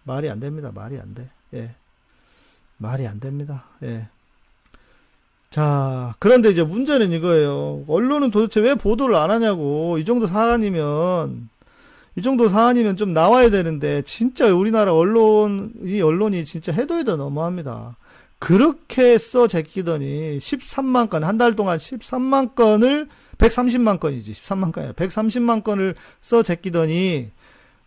말이 안 됩니다. 말이 안 돼. 예. 말이 안 됩니다. 예. 자, 그런데 이제 문제는 이거예요. 언론은 도대체 왜 보도를 안 하냐고. 이 정도 사안이면, 이 정도 사안이면 좀 나와야 되는데, 진짜 우리나라 언론 이, 언론이 진짜 해도 해도 너무합니다. 그렇게 써 제끼더니, 13만 건, 한 달 동안 13만 건을, 130만 건이지, 13만 건이 아니라 130만 건을 써 제끼더니,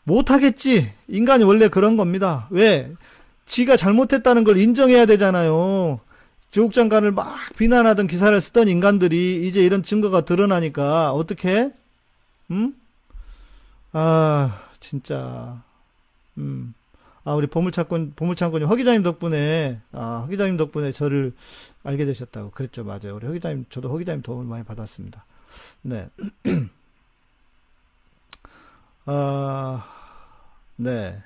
못하겠지. 인간이 원래 그런 겁니다. 왜? 지가 잘못했다는 걸 인정해야 되잖아요. 조국 장관을 막 비난하던 기사를 쓰던 인간들이 이제 이런 증거가 드러나니까 어떻게? 음? 아 진짜 음. 아 우리 보물창군 보물창군이 허 기자님 덕분에 아허 기자님 덕분에 저를 알게 되셨다고 그랬죠 맞아요 우리 허 기자님 저도 허 기자님 도움을 많이 받았습니다 네. 아 네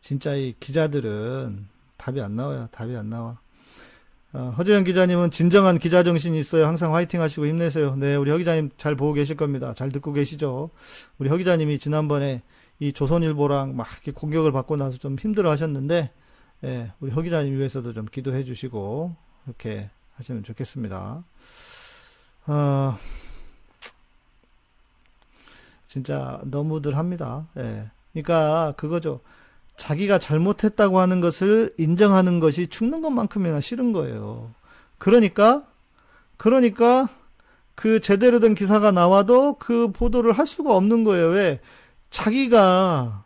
진짜 이 기자들은 답이 안 나와요 답이 안 나와. 어, 허재현 기자님은 진정한 기자 정신이 있어요. 항상 화이팅 하시고 힘내세요. 네, 우리 허 기자님 잘 보고 계실 겁니다. 잘 듣고 계시죠? 우리 허 기자님이 지난번에 이 조선일보랑 막 공격을 받고 나서 좀 힘들어 하셨는데, 예, 우리 허 기자님 위해서도 좀 기도해 주시고, 이렇게 하시면 좋겠습니다. 어, 진짜 너무들 합니다. 예. 그러니까 그거죠. 자기가 잘못했다고 하는 것을 인정하는 것이 죽는 것만큼이나 싫은 거예요. 그러니까, 그러니까 그 제대로 된 기사가 나와도 그 보도를 할 수가 없는 거예요. 왜? 자기가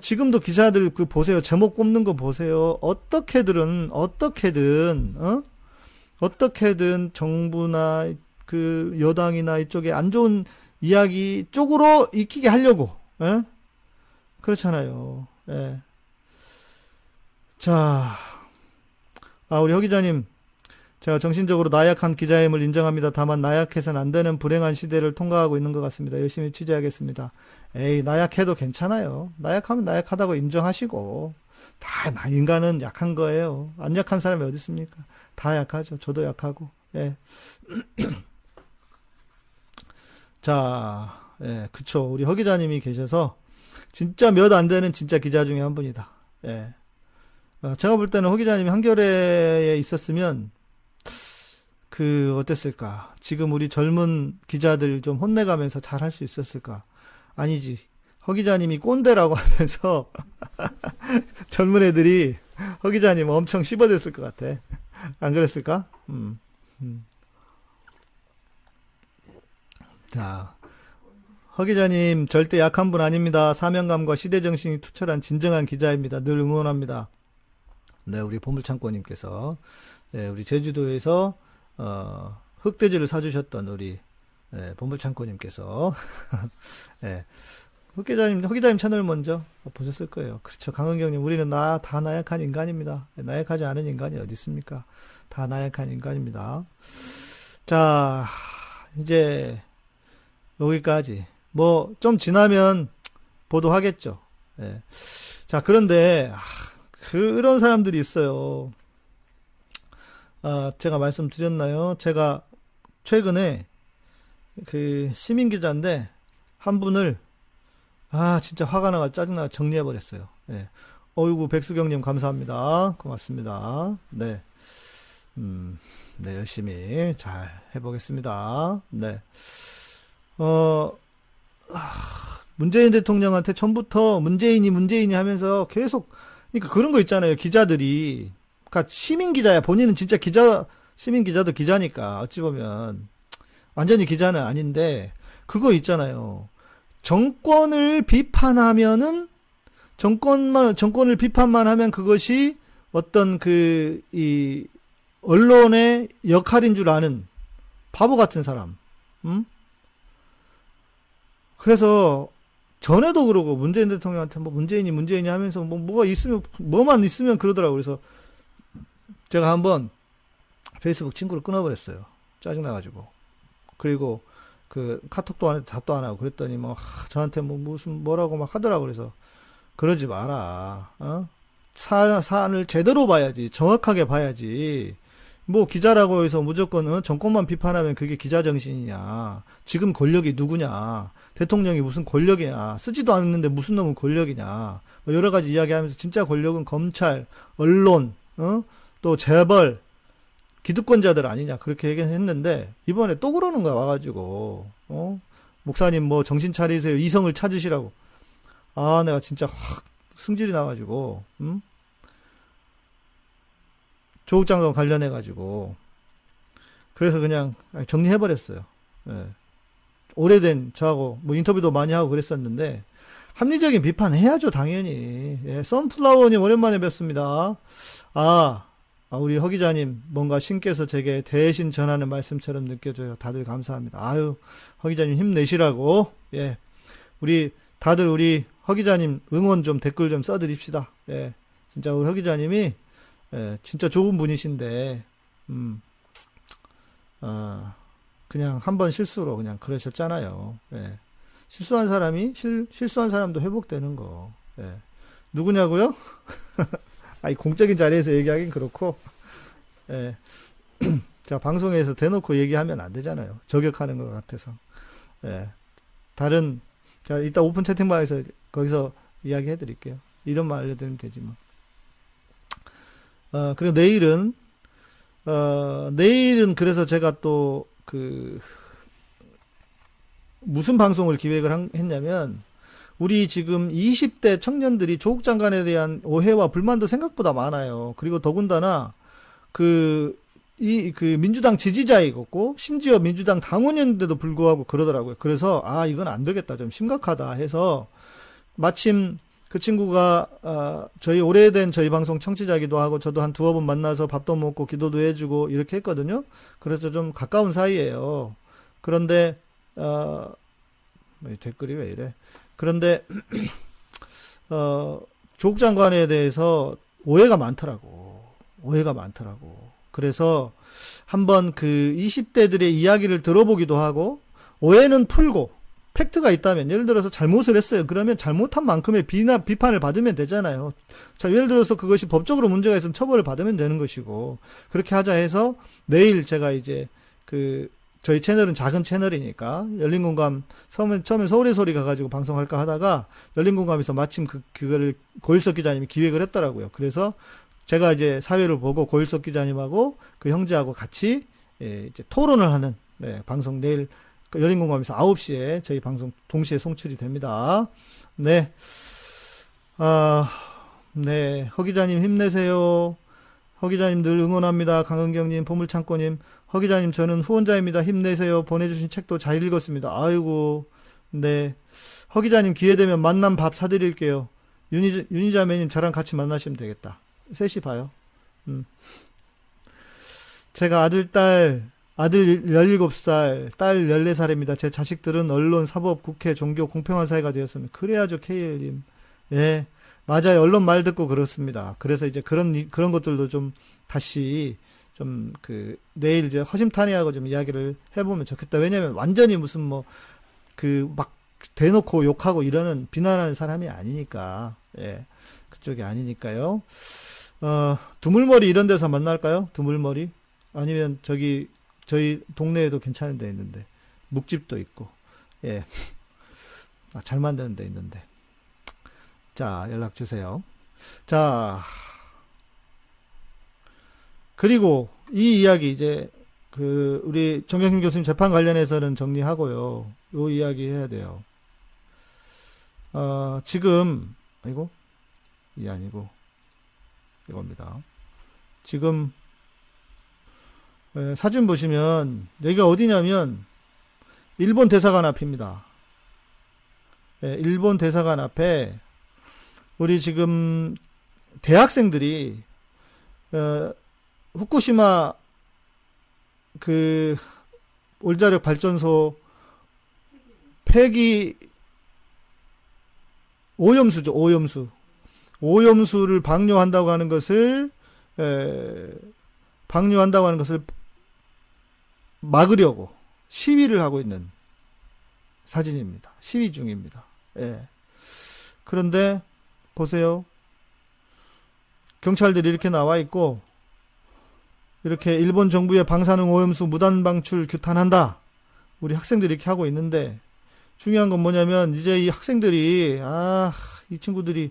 지금도 기자들 그 보세요. 제목 꼽는 거 보세요. 어떻게든 어떻게든 어? 어떻게든 정부나 그 여당이나 이쪽에 안 좋은 이야기 쪽으로 익히게 하려고 예? 그렇잖아요. 예. 자, 아 우리 허 기자님 제가 정신적으로 나약한 기자임을 인정합니다. 다만 나약해서는 안 되는 불행한 시대를 통과하고 있는 것 같습니다. 열심히 취재하겠습니다. 에이, 나약해도 괜찮아요. 나약하면 나약하다고 인정하시고, 다, 나, 인간은 약한 거예요. 안 약한 사람이 어디 있습니까? 다 약하죠. 저도 약하고, 예. 자, 예, 그쵸. 우리 허 기자님이 계셔서, 진짜 몇 안 되는 진짜 기자 중에 한 분이다. 예. 어, 제가 볼 때는 허 기자님이 한겨레에 있었으면, 그, 어땠을까? 지금 우리 젊은 기자들 좀 혼내가면서 잘 할 수 있었을까? 아니지. 허 기자님이 꼰대라고 하면서 젊은 애들이 허 기자님 엄청 씹어댔을 것 같아. 안 그랬을까? 음. 음. 자, 허 기자님 절대 약한 분 아닙니다. 사명감과 시대 정신이 투철한 진정한 기자입니다. 늘 응원합니다. 네, 우리 보물창고님께서 네, 우리 제주도에서 어, 흑돼지를 사주셨던 우리 네, 보물창고님께서 네, 흑기자님, 흑기자님 채널 먼저 보셨을 거예요. 그렇죠. 강은경님, 우리는 나, 다 나약한 인간입니다. 나약하지 않은 인간이 어디 있습니까? 다 나약한 인간입니다. 자, 이제, 여기까지. 뭐, 좀 지나면 보도하겠죠. 예. 자, 그런데, 아, 그런 사람들이 있어요. 아, 제가 말씀드렸나요? 제가 최근에 그 시민 기자인데 한 분을 아 진짜 화가 나가 짜증나 정리해 버렸어요. 예. 어이구 백수경님 감사합니다. 고맙습니다. 네, 음, 네 열심히 잘 해보겠습니다. 네, 어 문재인 대통령한테 처음부터 문재인이 문재인이 하면서 계속 그러니까 그런 거 있잖아요. 기자들이 그러니까 시민 기자야 본인은 진짜 기자 시민 기자도 기자니까 어찌 보면 완전히 기자는 아닌데 그거 있잖아요. 정권을 비판하면은 정권만 정권을 비판만 하면 그것이 어떤 그 이 언론의 역할인 줄 아는 바보 같은 사람. 음? 그래서 전에도 그러고 문재인 대통령한테 뭐 문재인이 문재인이 하면서 뭐 뭐가 있으면 뭐만 있으면 그러더라고. 그래서 제가 한번 페이스북 친구를 끊어버렸어요. 짜증 나가지고. 그리고 그 카톡도 안 해도 답도 안 하고 그랬더니 뭐 하, 저한테 뭐 무슨 뭐라고 막 하더라고 그래서 그러지 마라. 어? 사, 사안을 제대로 봐야지. 정확하게 봐야지. 뭐 기자라고 해서 무조건 어? 정권만 비판하면 그게 기자 정신이냐. 지금 권력이 누구냐. 대통령이 무슨 권력이냐. 쓰지도 않는데 무슨 놈은 권력이냐. 뭐 여러 가지 이야기하면서 진짜 권력은 검찰, 언론, 어? 또 재벌, 기득권자들 아니냐 그렇게 얘기했는데 이번에 또 그러는 거야 와가지고 어 목사님 뭐 정신 차리세요 이성을 찾으시라고 아 내가 진짜 확 승질이 나가지고 음 조국 장관 관련해 가지고 그래서 그냥 정리해 버렸어요. 예. 오래된 저하고 뭐 인터뷰도 많이 하고 그랬었는데 합리적인 비판 해야죠 당연히. 예. 선플라워님 오랜만에 뵙습니다. 아 아, 우리 허 기자님, 뭔가 신께서 제게 대신 전하는 말씀처럼 느껴져요. 다들 감사합니다. 아유, 허 기자님 힘내시라고. 예. 우리, 다들 우리 허 기자님 응원 좀 댓글 좀 써드립시다. 예. 진짜 우리 허 기자님이, 예, 진짜 좋은 분이신데, 음, 아, 그냥 한 번 실수로 그냥 그러셨잖아요. 예. 실수한 사람이, 실, 실수한 사람도 회복되는 거. 예. 누구냐고요? 아니 공적인 자리에서 얘기하긴 그렇고 예. 자 방송에서 대놓고 얘기하면 안 되잖아요 저격하는 것 같아서 예. 다른 자 이따 오픈 채팅방에서 거기서 이야기 해 드릴게요 이름만 알려드리면 되지만 어 그리고 내일은 어 내일은 그래서 제가 또 그 무슨 방송을 기획을 한- 했냐면 우리 지금 20대 청년들이 조국 장관에 대한 오해와 불만도 생각보다 많아요. 그리고 더군다나 그, 이, 그 민주당 지지자이고 심지어 민주당 당원인데도 불구하고 그러더라고요. 그래서 아, 이건 안 되겠다. 좀 심각하다 해서 마침 그 친구가 아, 저희 오래된 저희 방송 청취자기도 하고 저도 한 두어 번 만나서 밥도 먹고 기도도 해주고 이렇게 했거든요. 그래서 좀 가까운 사이예요. 그런데 어, 이 댓글이 왜 이래? 그런데 어, 조국 장관에 대해서 오해가 많더라고. 오해가 많더라고. 그래서 한번 그 20대들의 이야기를 들어보기도 하고 오해는 풀고 팩트가 있다면 예를 들어서 잘못을 했어요. 그러면 잘못한 만큼의 비나 비판을 받으면 되잖아요. 자, 예를 들어서 그것이 법적으로 문제가 있으면 처벌을 받으면 되는 것이고 그렇게 하자 해서 내일 제가 이제 그 저희 채널은 작은 채널이니까 열린 공감 처음에 처음에 서울의 소리 가가지고 방송할까 하다가 열린 공감에서 마침 그 그거를 고일석 기자님이 기획을 했더라고요. 그래서 제가 이제 사회를 보고 고일석 기자님하고 그 형제하고 같이 예, 이제 토론을 하는 네, 방송 내일 그 열린 공감에서 9시에 저희 방송 동시에 송출이 됩니다. 네. 아, 네. 허 기자님 힘내세요. 허 기자님 늘 응원합니다. 강은경님, 보물창고님. 허 기자님, 저는 후원자입니다. 힘내세요. 보내주신 책도 잘 읽었습니다. 아이고, 네. 허 기자님, 기회되면 만남 밥 사드릴게요. 윤희, 윤희자매님, 저랑 같이 만나시면 되겠다. 셋이 봐요. 음. 제가 아들, 딸, 아들 17살, 딸 14살입니다. 제 자식들은 언론, 사법, 국회, 종교, 공평한 사회가 되었으면. 그래야죠, KL님. 예. 맞아요. 언론 말 듣고 그렇습니다. 그래서 이제 그런, 이- 그런 것들도 좀 다시 좀 그, 내일 이제 허심탄회하고 좀 이야기를 해보면 좋겠다. 왜냐면 완전히 무슨 뭐, 그, 막 대놓고 욕하고 이러는, 비난하는 사람이 아니니까. 예. 그쪽이 아니니까요. 어, 두물머리 이런 데서 만날까요? 두물머리? 아니면 저기, 저희 동네에도 괜찮은 데 있는데. 묵집도 있고. 예. 아, 잘 만드는 데 있는데. 자, 연락 주세요. 자, 그리고 이 이야기 이제 그 우리 정경심 교수님 재판 관련해서는 정리하고요. 요 이야기 해야 돼요. 어, 지금 아이고 이 아니고 이겁니다. 지금 에, 사진 보시면 여기가 어디냐면 일본 대사관 앞입니다. 예, 일본 대사관 앞에 우리 지금 대학생들이 어, 후쿠시마 그 올자력 발전소 폐기 오염수죠 오염수 오염수를 방류한다고 하는 것을 에, 방류한다고 하는 것을 막으려고 시위를 하고 있는 사진입니다. 시위 중입니다. 예. 그런데 보세요. 경찰들이 이렇게 나와 있고 이렇게 일본 정부의 방사능 오염수 무단 방출 규탄한다. 우리 학생들이 이렇게 하고 있는데 중요한 건 뭐냐면 이제 이 학생들이 아, 이 친구들이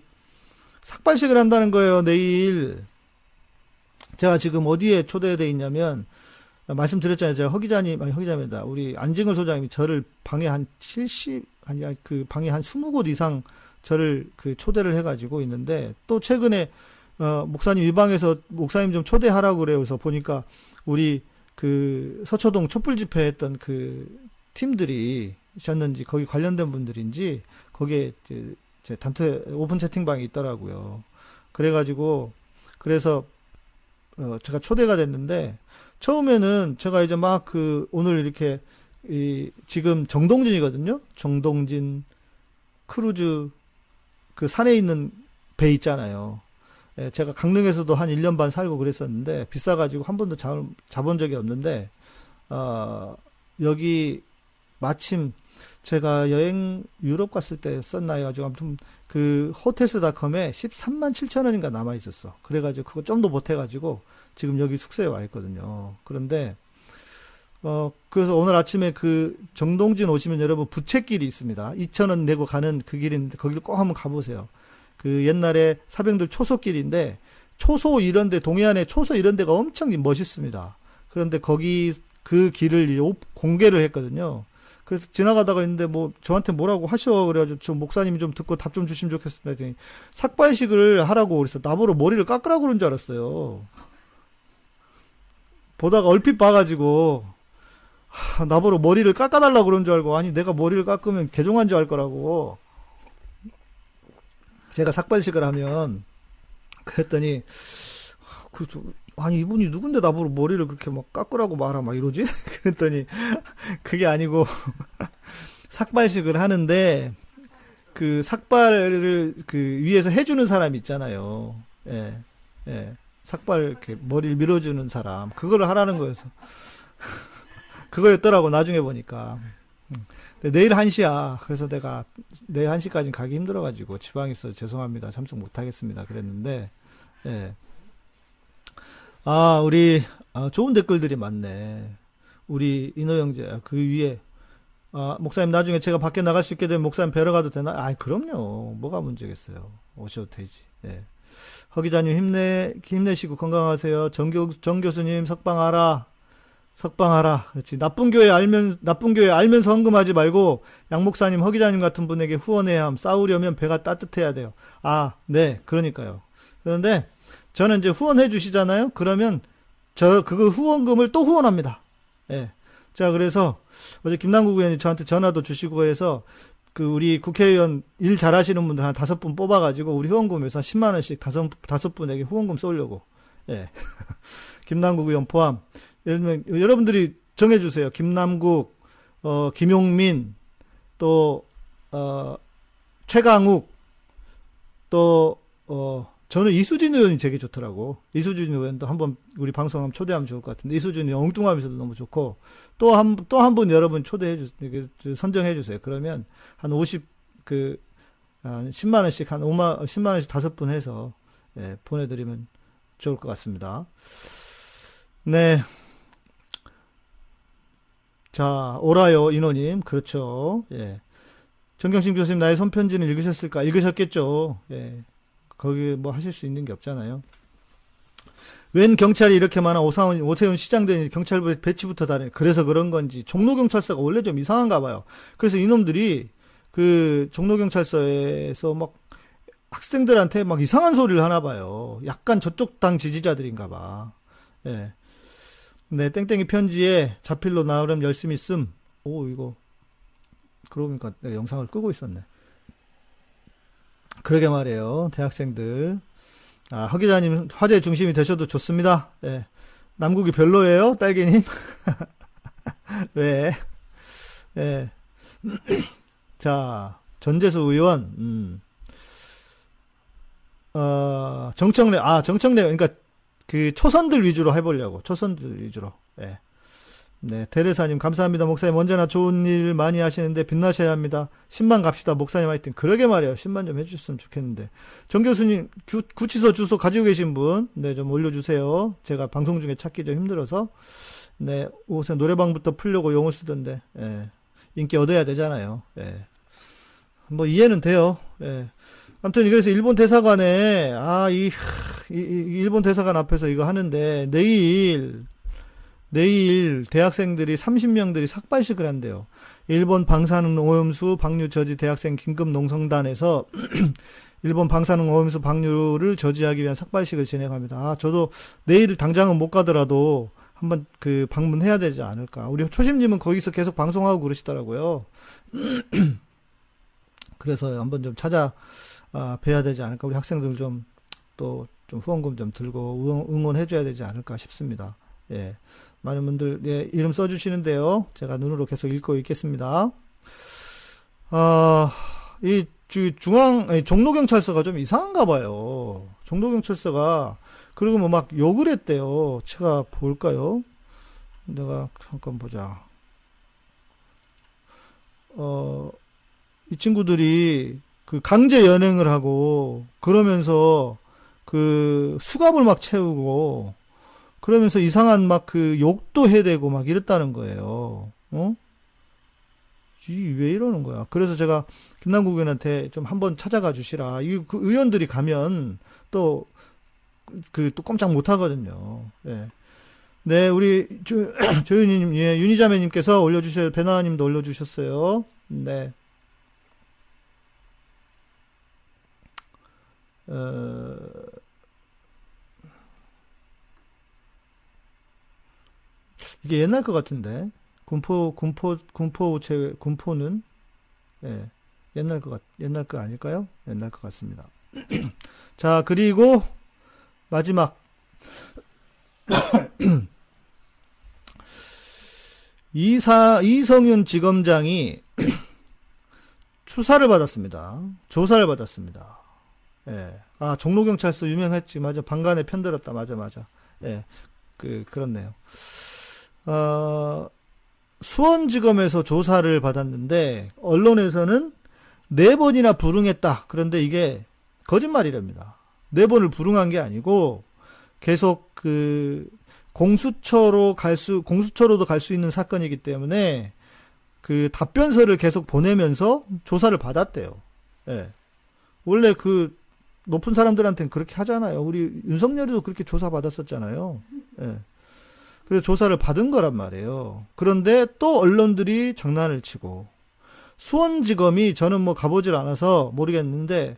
삭발식을 한다는 거예요. 내일 제가 지금 어디에 초대돼 있냐면 말씀드렸잖아요. 제가 허 기자님, 아니 허 기자입니다. 우리 안징을 소장님이 저를 방에 한 70, 아니 그 방에 한 20곳 이상 저를 그 초대를 해가지고 있는데 또 최근에 어, 목사님 이 방에서 목사님 좀 초대하라고 그래요. 그래서 보니까 우리 그 서초동 촛불 집회했던 그 팀들이 셨는지 거기 관련된 분들인지 거기에 이제 제 단체 오픈 채팅방이 있더라고요. 그래가지고 그래서 어, 제가 초대가 됐는데 처음에는 제가 이제 막 그 오늘 이렇게 이 지금 정동진이거든요. 정동진 크루즈 그 산에 있는 배 있잖아요. 예, 제가 강릉에서도 한 1년 반 살고 그랬었는데 비싸가지고 한 번도 잡, 잡은 적이 없는데 어, 여기 마침 제가 여행 유럽 갔을 때 썼나요? 가지고 아무튼 그 호텔스닷컴에 13만 7천 원인가 남아 있었어. 그래가지고 그거 좀 더 못해가지고 지금 여기 숙소에 와 있거든요. 그런데 어 그래서 오늘 아침에 그 정동진 오시면 여러분 부채길이 있습니다. 2천 원 내고 가는 그 길인데 거기를 꼭 한번 가보세요. 그 옛날에 사병들 초소길인데 초소 이런데 동해안에 초소 이런 데가 엄청 멋있습니다. 그런데 거기 그 길을 공개를 했거든요. 그래서 지나가다가 있는데 뭐 저한테 뭐라고 하셔 그래가지고 저 목사님이 좀 듣고 답 좀 주시면 좋겠습니다. 했더니 삭발식을 하라고 그래서 나보러 머리를 깎으라고 그런 줄 알았어요. 보다가 얼핏 봐가지고 하, 나보러 머리를 깎아달라고 그런 줄 알고 아니 내가 머리를 깎으면 개종한 줄 알 거라고 제가 삭발식을 하면 그랬더니 하, 그, 저, 아니 이분이 누군데 나보러 머리를 그렇게 막 깎으라고 말하 막 이러지? 그랬더니 그게 아니고 삭발식을 하는데 그 삭발을 그 위에서 해주는 사람 있잖아요. 예, 예. 삭발 이렇게 머리를 밀어주는 사람 그거를 하라는 거여서 그거였더라고 나중에 보니까 음. 내일 1시야 그래서 내가 내일 1시까지는 가기 힘들어가지고 지방에 있어 죄송합니다 참석 못하겠습니다 그랬는데 예. 아 우리 아, 좋은 댓글들이 많네 우리 인호 형제 그 위에 아, 목사님 나중에 제가 밖에 나갈 수 있게 되면 목사님 뵈러 가도 되나? 아, 그럼요. 뭐가 문제겠어요. 오셔도 되지. 예. 허 기자님 힘내 힘내시고 건강하세요. 정교 정 교수님 석방하라. 석방하라. 그렇지. 나쁜 교회 알면 나쁜 교회 알면서 헌금하지 말고 양 목사님, 허 기자님 같은 분에게 후원해야 함. 싸우려면 배가 따뜻해야 돼요. 아, 네. 그러니까요. 그런데 저는 이제 후원해 주시잖아요. 그러면 저 그거 후원금을 또 후원합니다. 예. 자, 그래서 어제 김남국 의원이 저한테 전화도 주시고 해서 그 우리 국회의원 일 잘하시는 분들 한 다섯 분 뽑아가지고 우리 후원금에서 10만 원씩 다섯 다섯 분에게 후원금 쏠려고. 예. 김남국 의원 포함. 예를 들면 여러분들이 정해주세요. 김남국, 어 김용민, 또 어, 최강욱, 또어 저는 이수진 의원이 되게 좋더라고. 이수진 의원도 한번 우리 방송 한번 초대하면 좋을 것 같은데 이수진이 엉뚱하면서도 너무 좋고 또 한 또 한 분 여러분 초대해 주 선정해 주세요. 그러면 한 50그 한 10만 원씩 한 5만 10만 원씩 다섯 분 해서 예, 보내 드리면 좋을 것 같습니다. 네. 자, 오라요 인호님. 그렇죠. 예. 정경심 교수님 나의 손편지는 읽으셨을까? 읽으셨겠죠. 예. 거기 뭐 하실 수 있는 게 없잖아요. 웬 경찰이 이렇게 많아 오사원 오세훈 시장된 경찰부 배치부터 다른 그래서 그런 건지 종로 경찰서가 원래 좀 이상한가 봐요. 그래서 이놈들이 그 종로 경찰서에서 막 학생들한테 막 이상한 소리를 하나 봐요. 약간 저쪽 당 지지자들인가 봐. 예. 네, 땡땡이 편지에 자필로 나오려면 열심히 씀. 오, 이거. 그러고 보니까 내가 영상을 끄고 있었네. 그러게 말이에요. 대학생들. 아, 허 기자님 화제 중심이 되셔도 좋습니다. 예. 남국이 별로예요, 딸기님? 왜? 예. 자, 전재수 의원, 음. 어, 정청래, 아, 정청래, 그러니까 그 초선들 위주로 해보려고, 초선들 위주로. 예. 네, 테레사님 감사합니다. 목사님 언제나 좋은 일 많이 하시는데 빛나셔야 합니다. 10만 갑시다. 목사님 화이팅. 그러게 말이에요. 10만 좀 해주셨으면 좋겠는데. 정 교수님 구, 구치소 주소 가지고 계신 분, 네, 좀 올려주세요. 제가 방송 중에 찾기 좀 힘들어서. 네, 우선 노래방부터 풀려고 용을 쓰던데, 예. 인기 얻어야 되잖아요. 예. 뭐 이해는 돼요. 예. 아무튼 그래서 일본 대사관에 아, 이, 이, 이 일본 대사관 앞에서 이거 하는데 내일 내일 대학생들이 30명들이 삭발식을 한대요. 일본 방사능 오염수 방류 저지 대학생 긴급 농성단에서 일본 방사능 오염수 방류를 저지하기 위한 삭발식을 진행합니다. 아, 저도 내일 당장은 못 가더라도 한번 그 방문해야 되지 않을까. 우리 초심님은 거기서 계속 방송하고 그러시더라고요. 그래서 한번 좀 찾아 아, 뵈야 되지 않을까. 우리 학생들 좀 또 좀 후원금 좀 들고 응원해줘야 되지 않을까 싶습니다. 예. 많은 분들 예, 이름 써주시는데요. 제가 눈으로 계속 읽고 있겠습니다. 아, 이 중앙 아니, 종로경찰서가 좀 이상한가 봐요. 종로경찰서가 그리고 뭐 막 욕을 했대요. 제가 볼까요? 내가 잠깐 보자. 어, 이 친구들이 그 강제 연행을 하고 그러면서 그 수갑을 막 채우고 그러면서 이상한 막 그 욕도 해대고 막 이랬다는 거예요. 어? 왜 이러는 거야? 그래서 제가 김남국 의원한테 좀 한번 찾아가 주시라. 이 그 의원들이 가면 또 그 또 꼼짝 못 하거든요. 예. 네, 우리 조, 조윤희님, 예, 윤희자매님께서 올려주셔요. 배나님도 올려주셨어요. 네. 어, 이게 옛날 것 같은데. 군포, 군포, 군포, 제, 군포는, 예, 옛날 것 같, 옛날 거 아닐까요? 옛날 것 같습니다. 자, 그리고, 마지막. 이사, 이성윤 지검장이 수사를 받았습니다. 조사를 받았습니다. 예. 아, 종로경찰서 유명했지. 맞아. 방간에 편들었다. 맞아, 맞아. 예. 그, 그렇네요. 어, 수원지검에서 조사를 받았는데, 언론에서는 네 번이나 불응했다. 그런데 이게 거짓말이랍니다. 네 번을 불응한 게 아니고, 계속 그, 공수처로 갈 수, 공수처로도 갈 수 있는 사건이기 때문에, 그 답변서를 계속 보내면서 조사를 받았대요. 예. 원래 그 높은 사람들한테는 그렇게 하잖아요. 우리 윤석열이도 그렇게 조사 받았었잖아요. 예. 그래서 조사를 받은 거란 말이에요. 그런데 또 언론들이 장난을 치고 수원지검이 저는 뭐 가보질 않아서 모르겠는데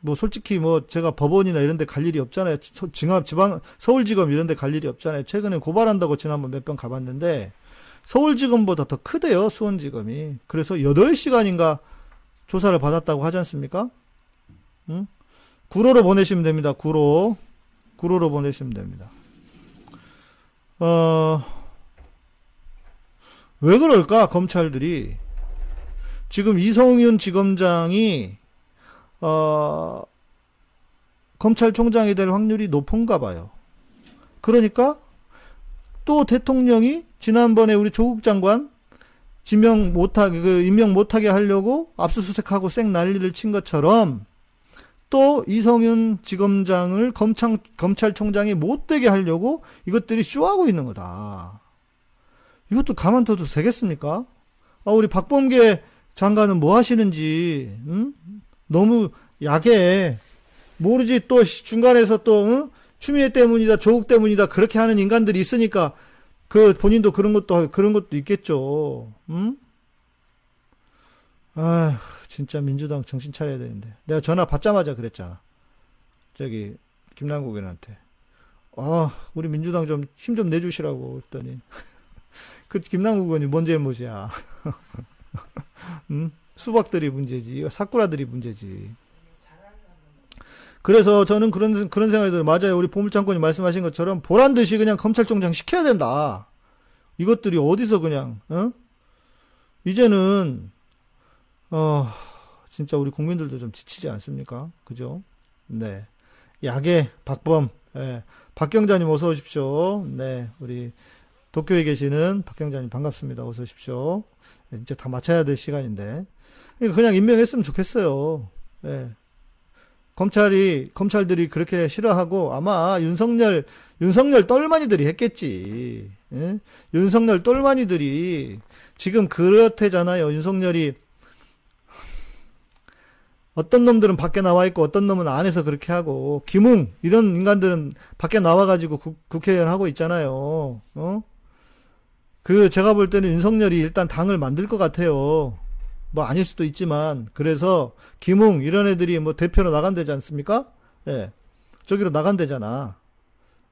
뭐 솔직히 뭐 제가 법원이나 이런 데 갈 일이 없잖아요. 서- 지방 지방 서울지검 이런 데 갈 일이 없잖아요. 최근에 고발한다고 지난번 몇 번 가봤는데 서울지검보다 더 크대요. 수원지검이. 그래서 8시간인가 조사를 받았다고 하지 않습니까? 응? 구로로 보내시면 됩니다. 구로. 구로로 보내시면 됩니다. 어, 왜 그럴까, 검찰들이. 지금 이성윤 지검장이, 어, 검찰총장이 될 확률이 높은가 봐요. 그러니까, 또 대통령이 지난번에 우리 조국 장관 지명 못하게, 그, 임명 못하게 하려고 압수수색하고 쌩 난리를 친 것처럼, 또 이성윤 지검장을 검찰, 검찰총장이 못되게 하려고 이것들이 쇼하고 있는 거다. 이것도 가만둬도 되겠습니까? 아, 우리 박범계 장관은 뭐 하시는지, 응? 너무 약해. 모르지 또 시- 중간에서 또, 응? 추미애 때문이다, 조국 때문이다, 그렇게 하는 인간들이 있으니까, 그 본인도 그런 것도, 그런 것도 있겠죠. 응? 아휴. 진짜 민주당 정신 차려야 되는데. 내가 전화 받자마자 그랬잖아. 저기, 김남국 의원한테. 아, 우리 민주당 좀힘좀 내주시라고 했더니. 그 김남국 의원이 뭔 잘못이야. 음? 수박들이 문제지. 사쿠라들이 문제지. 그래서 저는 그런, 그런 생각이 들어요. 맞아요. 우리 보물장관이 말씀하신 것처럼 보란 듯이 그냥 검찰총장 시켜야 된다. 이것들이 어디서 그냥, 어? 이제는, 어, 진짜 우리 국민들도 좀 지치지 않습니까? 그죠? 네. 약의 박범, 예. 박경자님 어서 오십시오. 네. 우리 도쿄에 계시는 박경자님 반갑습니다. 어서 오십시오. 예, 이제 다 마쳐야 될 시간인데. 그냥 임명했으면 좋겠어요. 예. 검찰이, 검찰들이 그렇게 싫어하고 아마 윤석열, 윤석열 똘마니들이 했겠지. 예? 윤석열 똘마니들이 지금 그렇대잖아요. 윤석열이 어떤 놈들은 밖에 나와 있고 어떤 놈은 안에서 그렇게 하고 김웅 이런 인간들은 밖에 나와 가지고 국회의원 하고 있잖아요. 어? 그 제가 볼 때는 윤석열이 일단 당을 만들 것 같아요. 뭐 아닐 수도 있지만 그래서 김웅 이런 애들이 뭐 대표로 나간대지 않습니까? 예. 저기로 나간대잖아.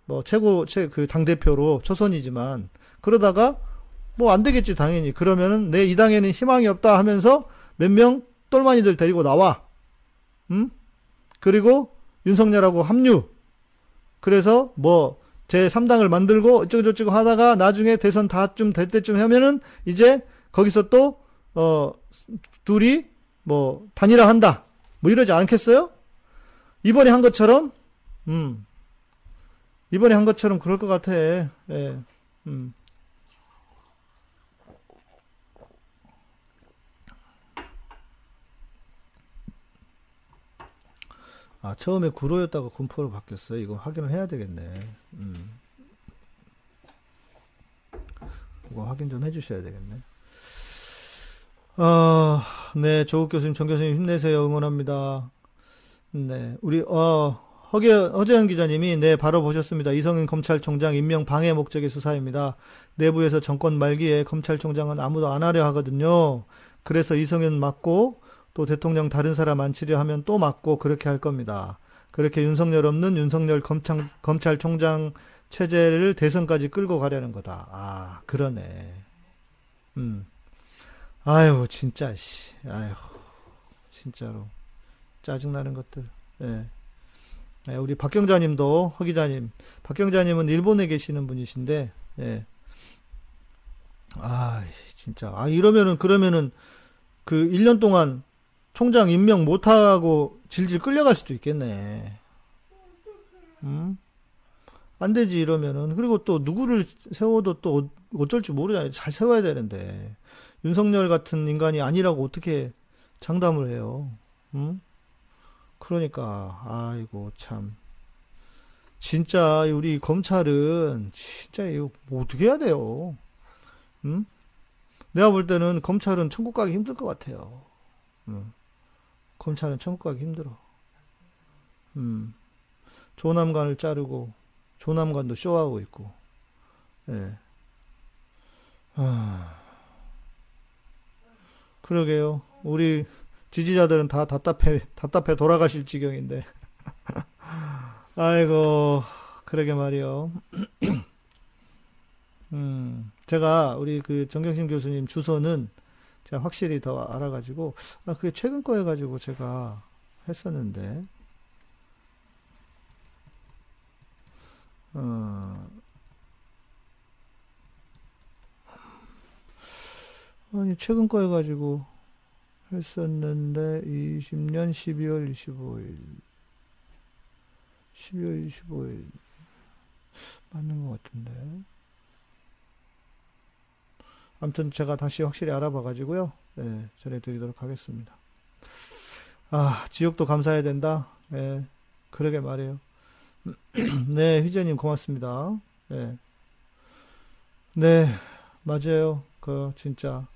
뭐 최고 최 그 당 대표로 초선이지만 그러다가 뭐 안 되겠지 당연히 그러면은 내 이 당에는 희망이 없다 하면서 몇 명 똘마니들 데리고 나와. 음? 그리고 윤석열하고 합류. 그래서 뭐 제 3당을 만들고 어쩌고저쩌고 하다가 나중에 대선 다좀될 때쯤 하면은 이제 거기서 또 어 둘이 뭐 단일화 한다. 뭐 이러지 않겠어요? 이번에 한 것처럼 음. 이번에 한 것처럼 그럴 것 같아. 예. 음. 아, 처음에 구로였다가 군포로 바뀌었어요. 이거 확인을 해야 되겠네. 음. 이거 확인 좀 해주셔야 되겠네. 어, 네, 조국 교수님, 정 교수님 힘내세요. 응원합니다. 네, 우리, 어, 허재, 허재현 기자님이 네 바로 보셨습니다. 이성윤 검찰총장 임명 방해 목적의 수사입니다. 내부에서 정권 말기에 검찰총장은 아무도 안 하려 하거든요. 그래서 이성윤 맞고 또 대통령 다른 사람 앉히려 하면 또 맞고 그렇게 할 겁니다. 그렇게 윤석열 없는 윤석열 검찰, 검찰총장 체제를 대선까지 끌고 가려는 거다. 아, 그러네. 음. 아유, 진짜, 씨. 아유, 진짜로. 짜증나는 것들. 예. 예, 우리 박경자님도, 허 기자님. 박경자님은 일본에 계시는 분이신데, 예. 아, 진짜. 아, 이러면은, 그러면은, 그 1년 동안 총장 임명 못하고 질질 끌려갈 수도 있겠네. 음? 안 되지, 이러면은. 그리고 또 누구를 세워도 또 어쩔 줄 모르잖아요. 잘 세워야 되는데. 윤석열 같은 인간이 아니라고 어떻게 장담을 해요. 음? 그러니까, 아이고, 참. 진짜, 우리 검찰은, 진짜, 이거, 뭐 어떻게 해야 돼요? 음? 내가 볼 때는 검찰은 천국 가기 힘들 것 같아요. 음. 검찰은 천국 가기 힘들어. 음. 조남관을 자르고, 조남관도 쇼하고 있고, 예. 아. 그러게요. 우리 지지자들은 다 답답해, 답답해 돌아가실 지경인데. 아이고, 그러게 말이요. 음, 제가 우리 그 정경심 교수님 주소는 제가 확실히 더 알아가지고, 아, 그게 최근 거 해가지고 제가 했었는데, 어, 아니, 최근 거 해가지고 했었는데, 20년 12월 25일. 12월 25일. 맞는 것 같은데. 아무튼 제가 다시 확실히 알아봐 가지고요. 네, 전해드리도록 하겠습니다. 아, 지옥도 감사해야 된다. 네, 그러게 말이에요. 네, 휘재님 고맙습니다. 네. 네, 맞아요. 그, 진짜,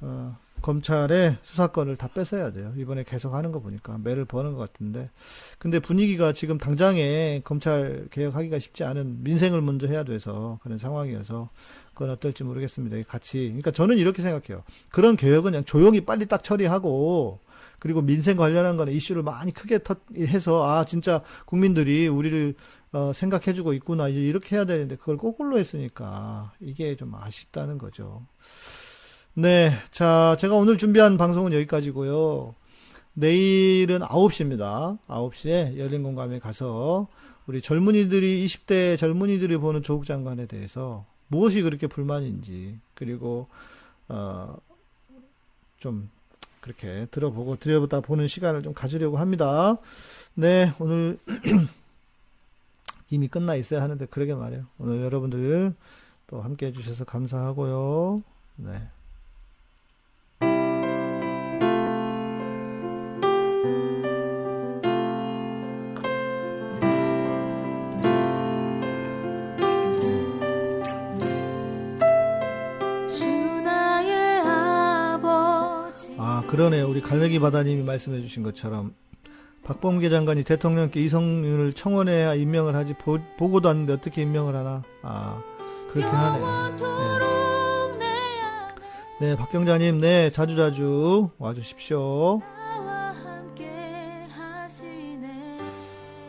어, 검찰의 수사권을 다 뺏어야 돼요. 이번에 계속 하는 거 보니까 매를 버는 것 같은데. 근데 분위기가 지금 당장에 검찰 개혁하기가 쉽지 않은 민생을 먼저 해야 돼서 그런 상황이어서 그건 어떨지 모르겠습니다. 같이. 그러니까 저는 이렇게 생각해요. 그런 개혁은 그냥 조용히 빨리 딱 처리하고 그리고 민생 관련한 거는 이슈를 많이 크게 터, 해서 아 진짜 국민들이 우리를 어, 생각해주고 있구나 이제 이렇게 해야 되는데 그걸 거꾸로 했으니까 이게 좀 아쉽다는 거죠. 네, 자 제가 오늘 준비한 방송은 여기까지고요. 내일은 9시입니다. 9시에 열린 공감에 가서 우리 젊은이들이 20대 젊은이들이 보는 조국 장관에 대해서 무엇이 그렇게 불만인지 그리고 어 좀 그렇게 들어보고 들여보다 보는 시간을 좀 가지려고 합니다. 네, 오늘 이미 끝나 있어야 하는데 그러게 말이에요. 오늘 여러분들 또 함께 해 주셔서 감사하고요. 네. 그러네요. 우리 갈매기 바다님이 말씀해 주신 것처럼 박범계 장관이 대통령께 이성윤을 청원해야 임명을 하지 보, 보고도 않는데 어떻게 임명을 하나? 아, 그렇긴 하네요. 네. 네, 박경자님, 네, 자주자주 와주십시오.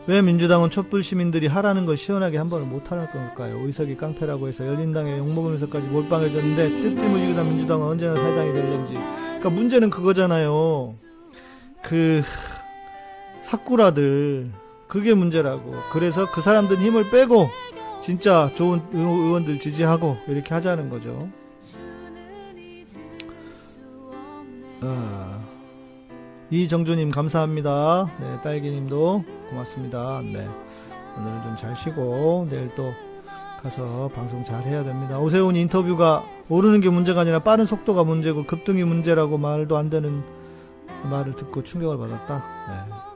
왜 민주당은 촛불 시민들이 하라는 걸 시원하게 한 번은 못하는 걸까요? 의석이 깡패라고 해서 열린당에 욕먹으면서까지 몰빵을 줬는데 뜯지무지기다 민주당은 언제나 사회당이 될는지 그러니까 문제는 그거잖아요. 그 사꾸라들 그게 문제라고. 그래서 그 사람들 힘을 빼고 진짜 좋은 의원들 지지하고 이렇게 하자는 거죠. 아, 이정주님 감사합니다. 네, 딸기님도 고맙습니다. 네, 오늘은 좀 잘 쉬고 내일 또 가서 방송 잘 해야 됩니다. 오세훈 인터뷰가 오르는 게 문제가 아니라 빠른 속도가 문제고 급등이 문제라고 말도 안 되는 말을 듣고 충격을 받았다. 네.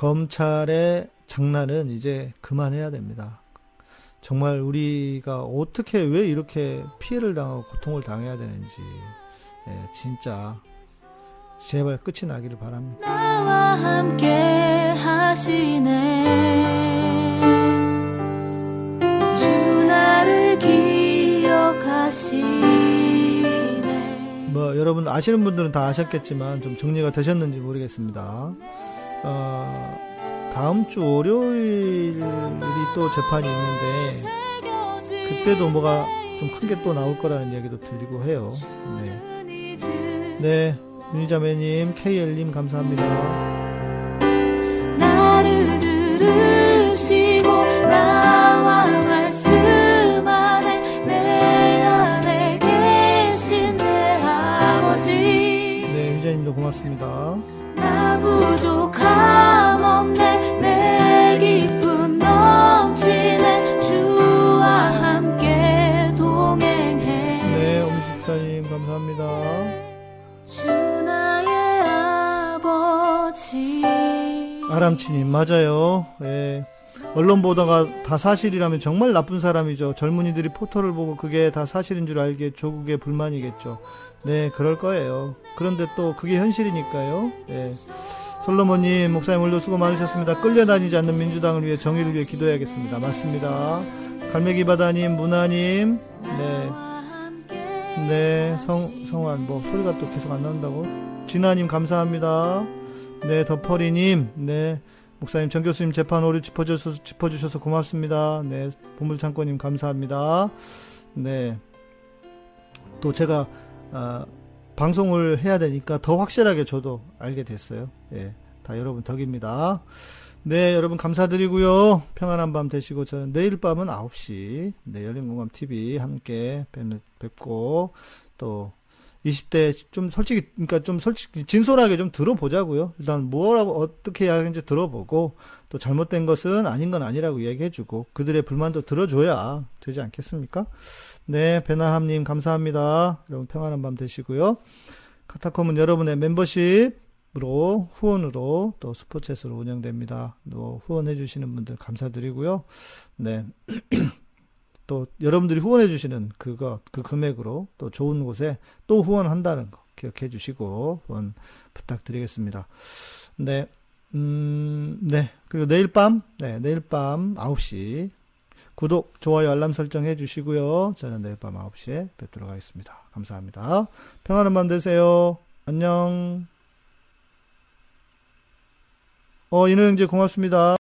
검찰의 장난은 이제 그만해야 됩니다. 정말 우리가 어떻게 왜 이렇게 피해를 당하고 고통을 당해야 되는지 예, 진짜 제발 끝이 나기를 바랍니다. 나와 함께 하시네 주 나를 기억하시네 뭐 여러분 아시는 분들은 다 아셨겠지만 좀 정리가 되셨는지 모르겠습니다. 어, 다음 주 월요일이 또 재판이 있는데 그때도 뭐가 좀 큰 게 또 나올 거라는 얘기도 들리고 해요. 네, 네 윤희자매님, KL님 감사합니다. 나를 들으시고 나와 네, 유자님도 고맙습니다. 네, 아람치님 맞아요. 예. 언론 보도가 다 사실이라면 정말 나쁜 사람이죠. 젊은이들이 포토를 보고 그게 다 사실인 줄 알기에 조국의 불만이겠죠. 네, 그럴 거예요. 그런데 또 그게 현실이니까요. 예. 솔로몬님, 목사님 오늘도 수고 많으셨습니다. 끌려다니지 않는 민주당을 위해 정의를 위해 기도해야겠습니다. 맞습니다. 갈매기 바다님, 문화님, 네. 네, 성, 성환, 뭐, 소리가 또 계속 안 나온다고? 진아님, 감사합니다. 네, 더퍼리님, 네, 목사님, 정 교수님 재판 오류 짚어주셔서, 짚어주셔서 고맙습니다. 네, 보물창고님, 감사합니다. 네, 또 제가, 아, 방송을 해야 되니까 더 확실하게 저도 알게 됐어요. 예, 다 여러분 덕입니다. 네, 여러분 감사드리고요. 평안한 밤 되시고 저는 내일 밤은 9시 네, 열린공감 TV 함께 뵙, 뵙고 또 20대 좀 솔직히 그러니까 좀 솔직히 진솔하게 좀 들어보자고요. 일단 뭐라고 어떻게 해야 하는지 들어보고 또 잘못된 것은 아닌 건 아니라고 얘기해주고 그들의 불만도 들어줘야 되지 않겠습니까? 네, 베나함님 감사합니다. 여러분 평안한 밤 되시고요. 카타콤은 여러분의 멤버십으로 후원으로 또 슈퍼챗으로 운영됩니다. 또 후원해주시는 분들 감사드리고요. 네. 또 여러분들이 후원해 주시는 그거 그 금액으로 또 좋은 곳에 또 후원한다는 거 기억해 주시고 후원 부탁드리겠습니다. 네. 음, 네. 그리고 내일 밤, 네, 내일 밤 9시 구독, 좋아요, 알람 설정 해 주시고요. 저는 내일 밤 9시에 뵙도록 하겠습니다. 감사합니다. 평안한 밤 되세요. 안녕. 어, 인호 형제 고맙습니다.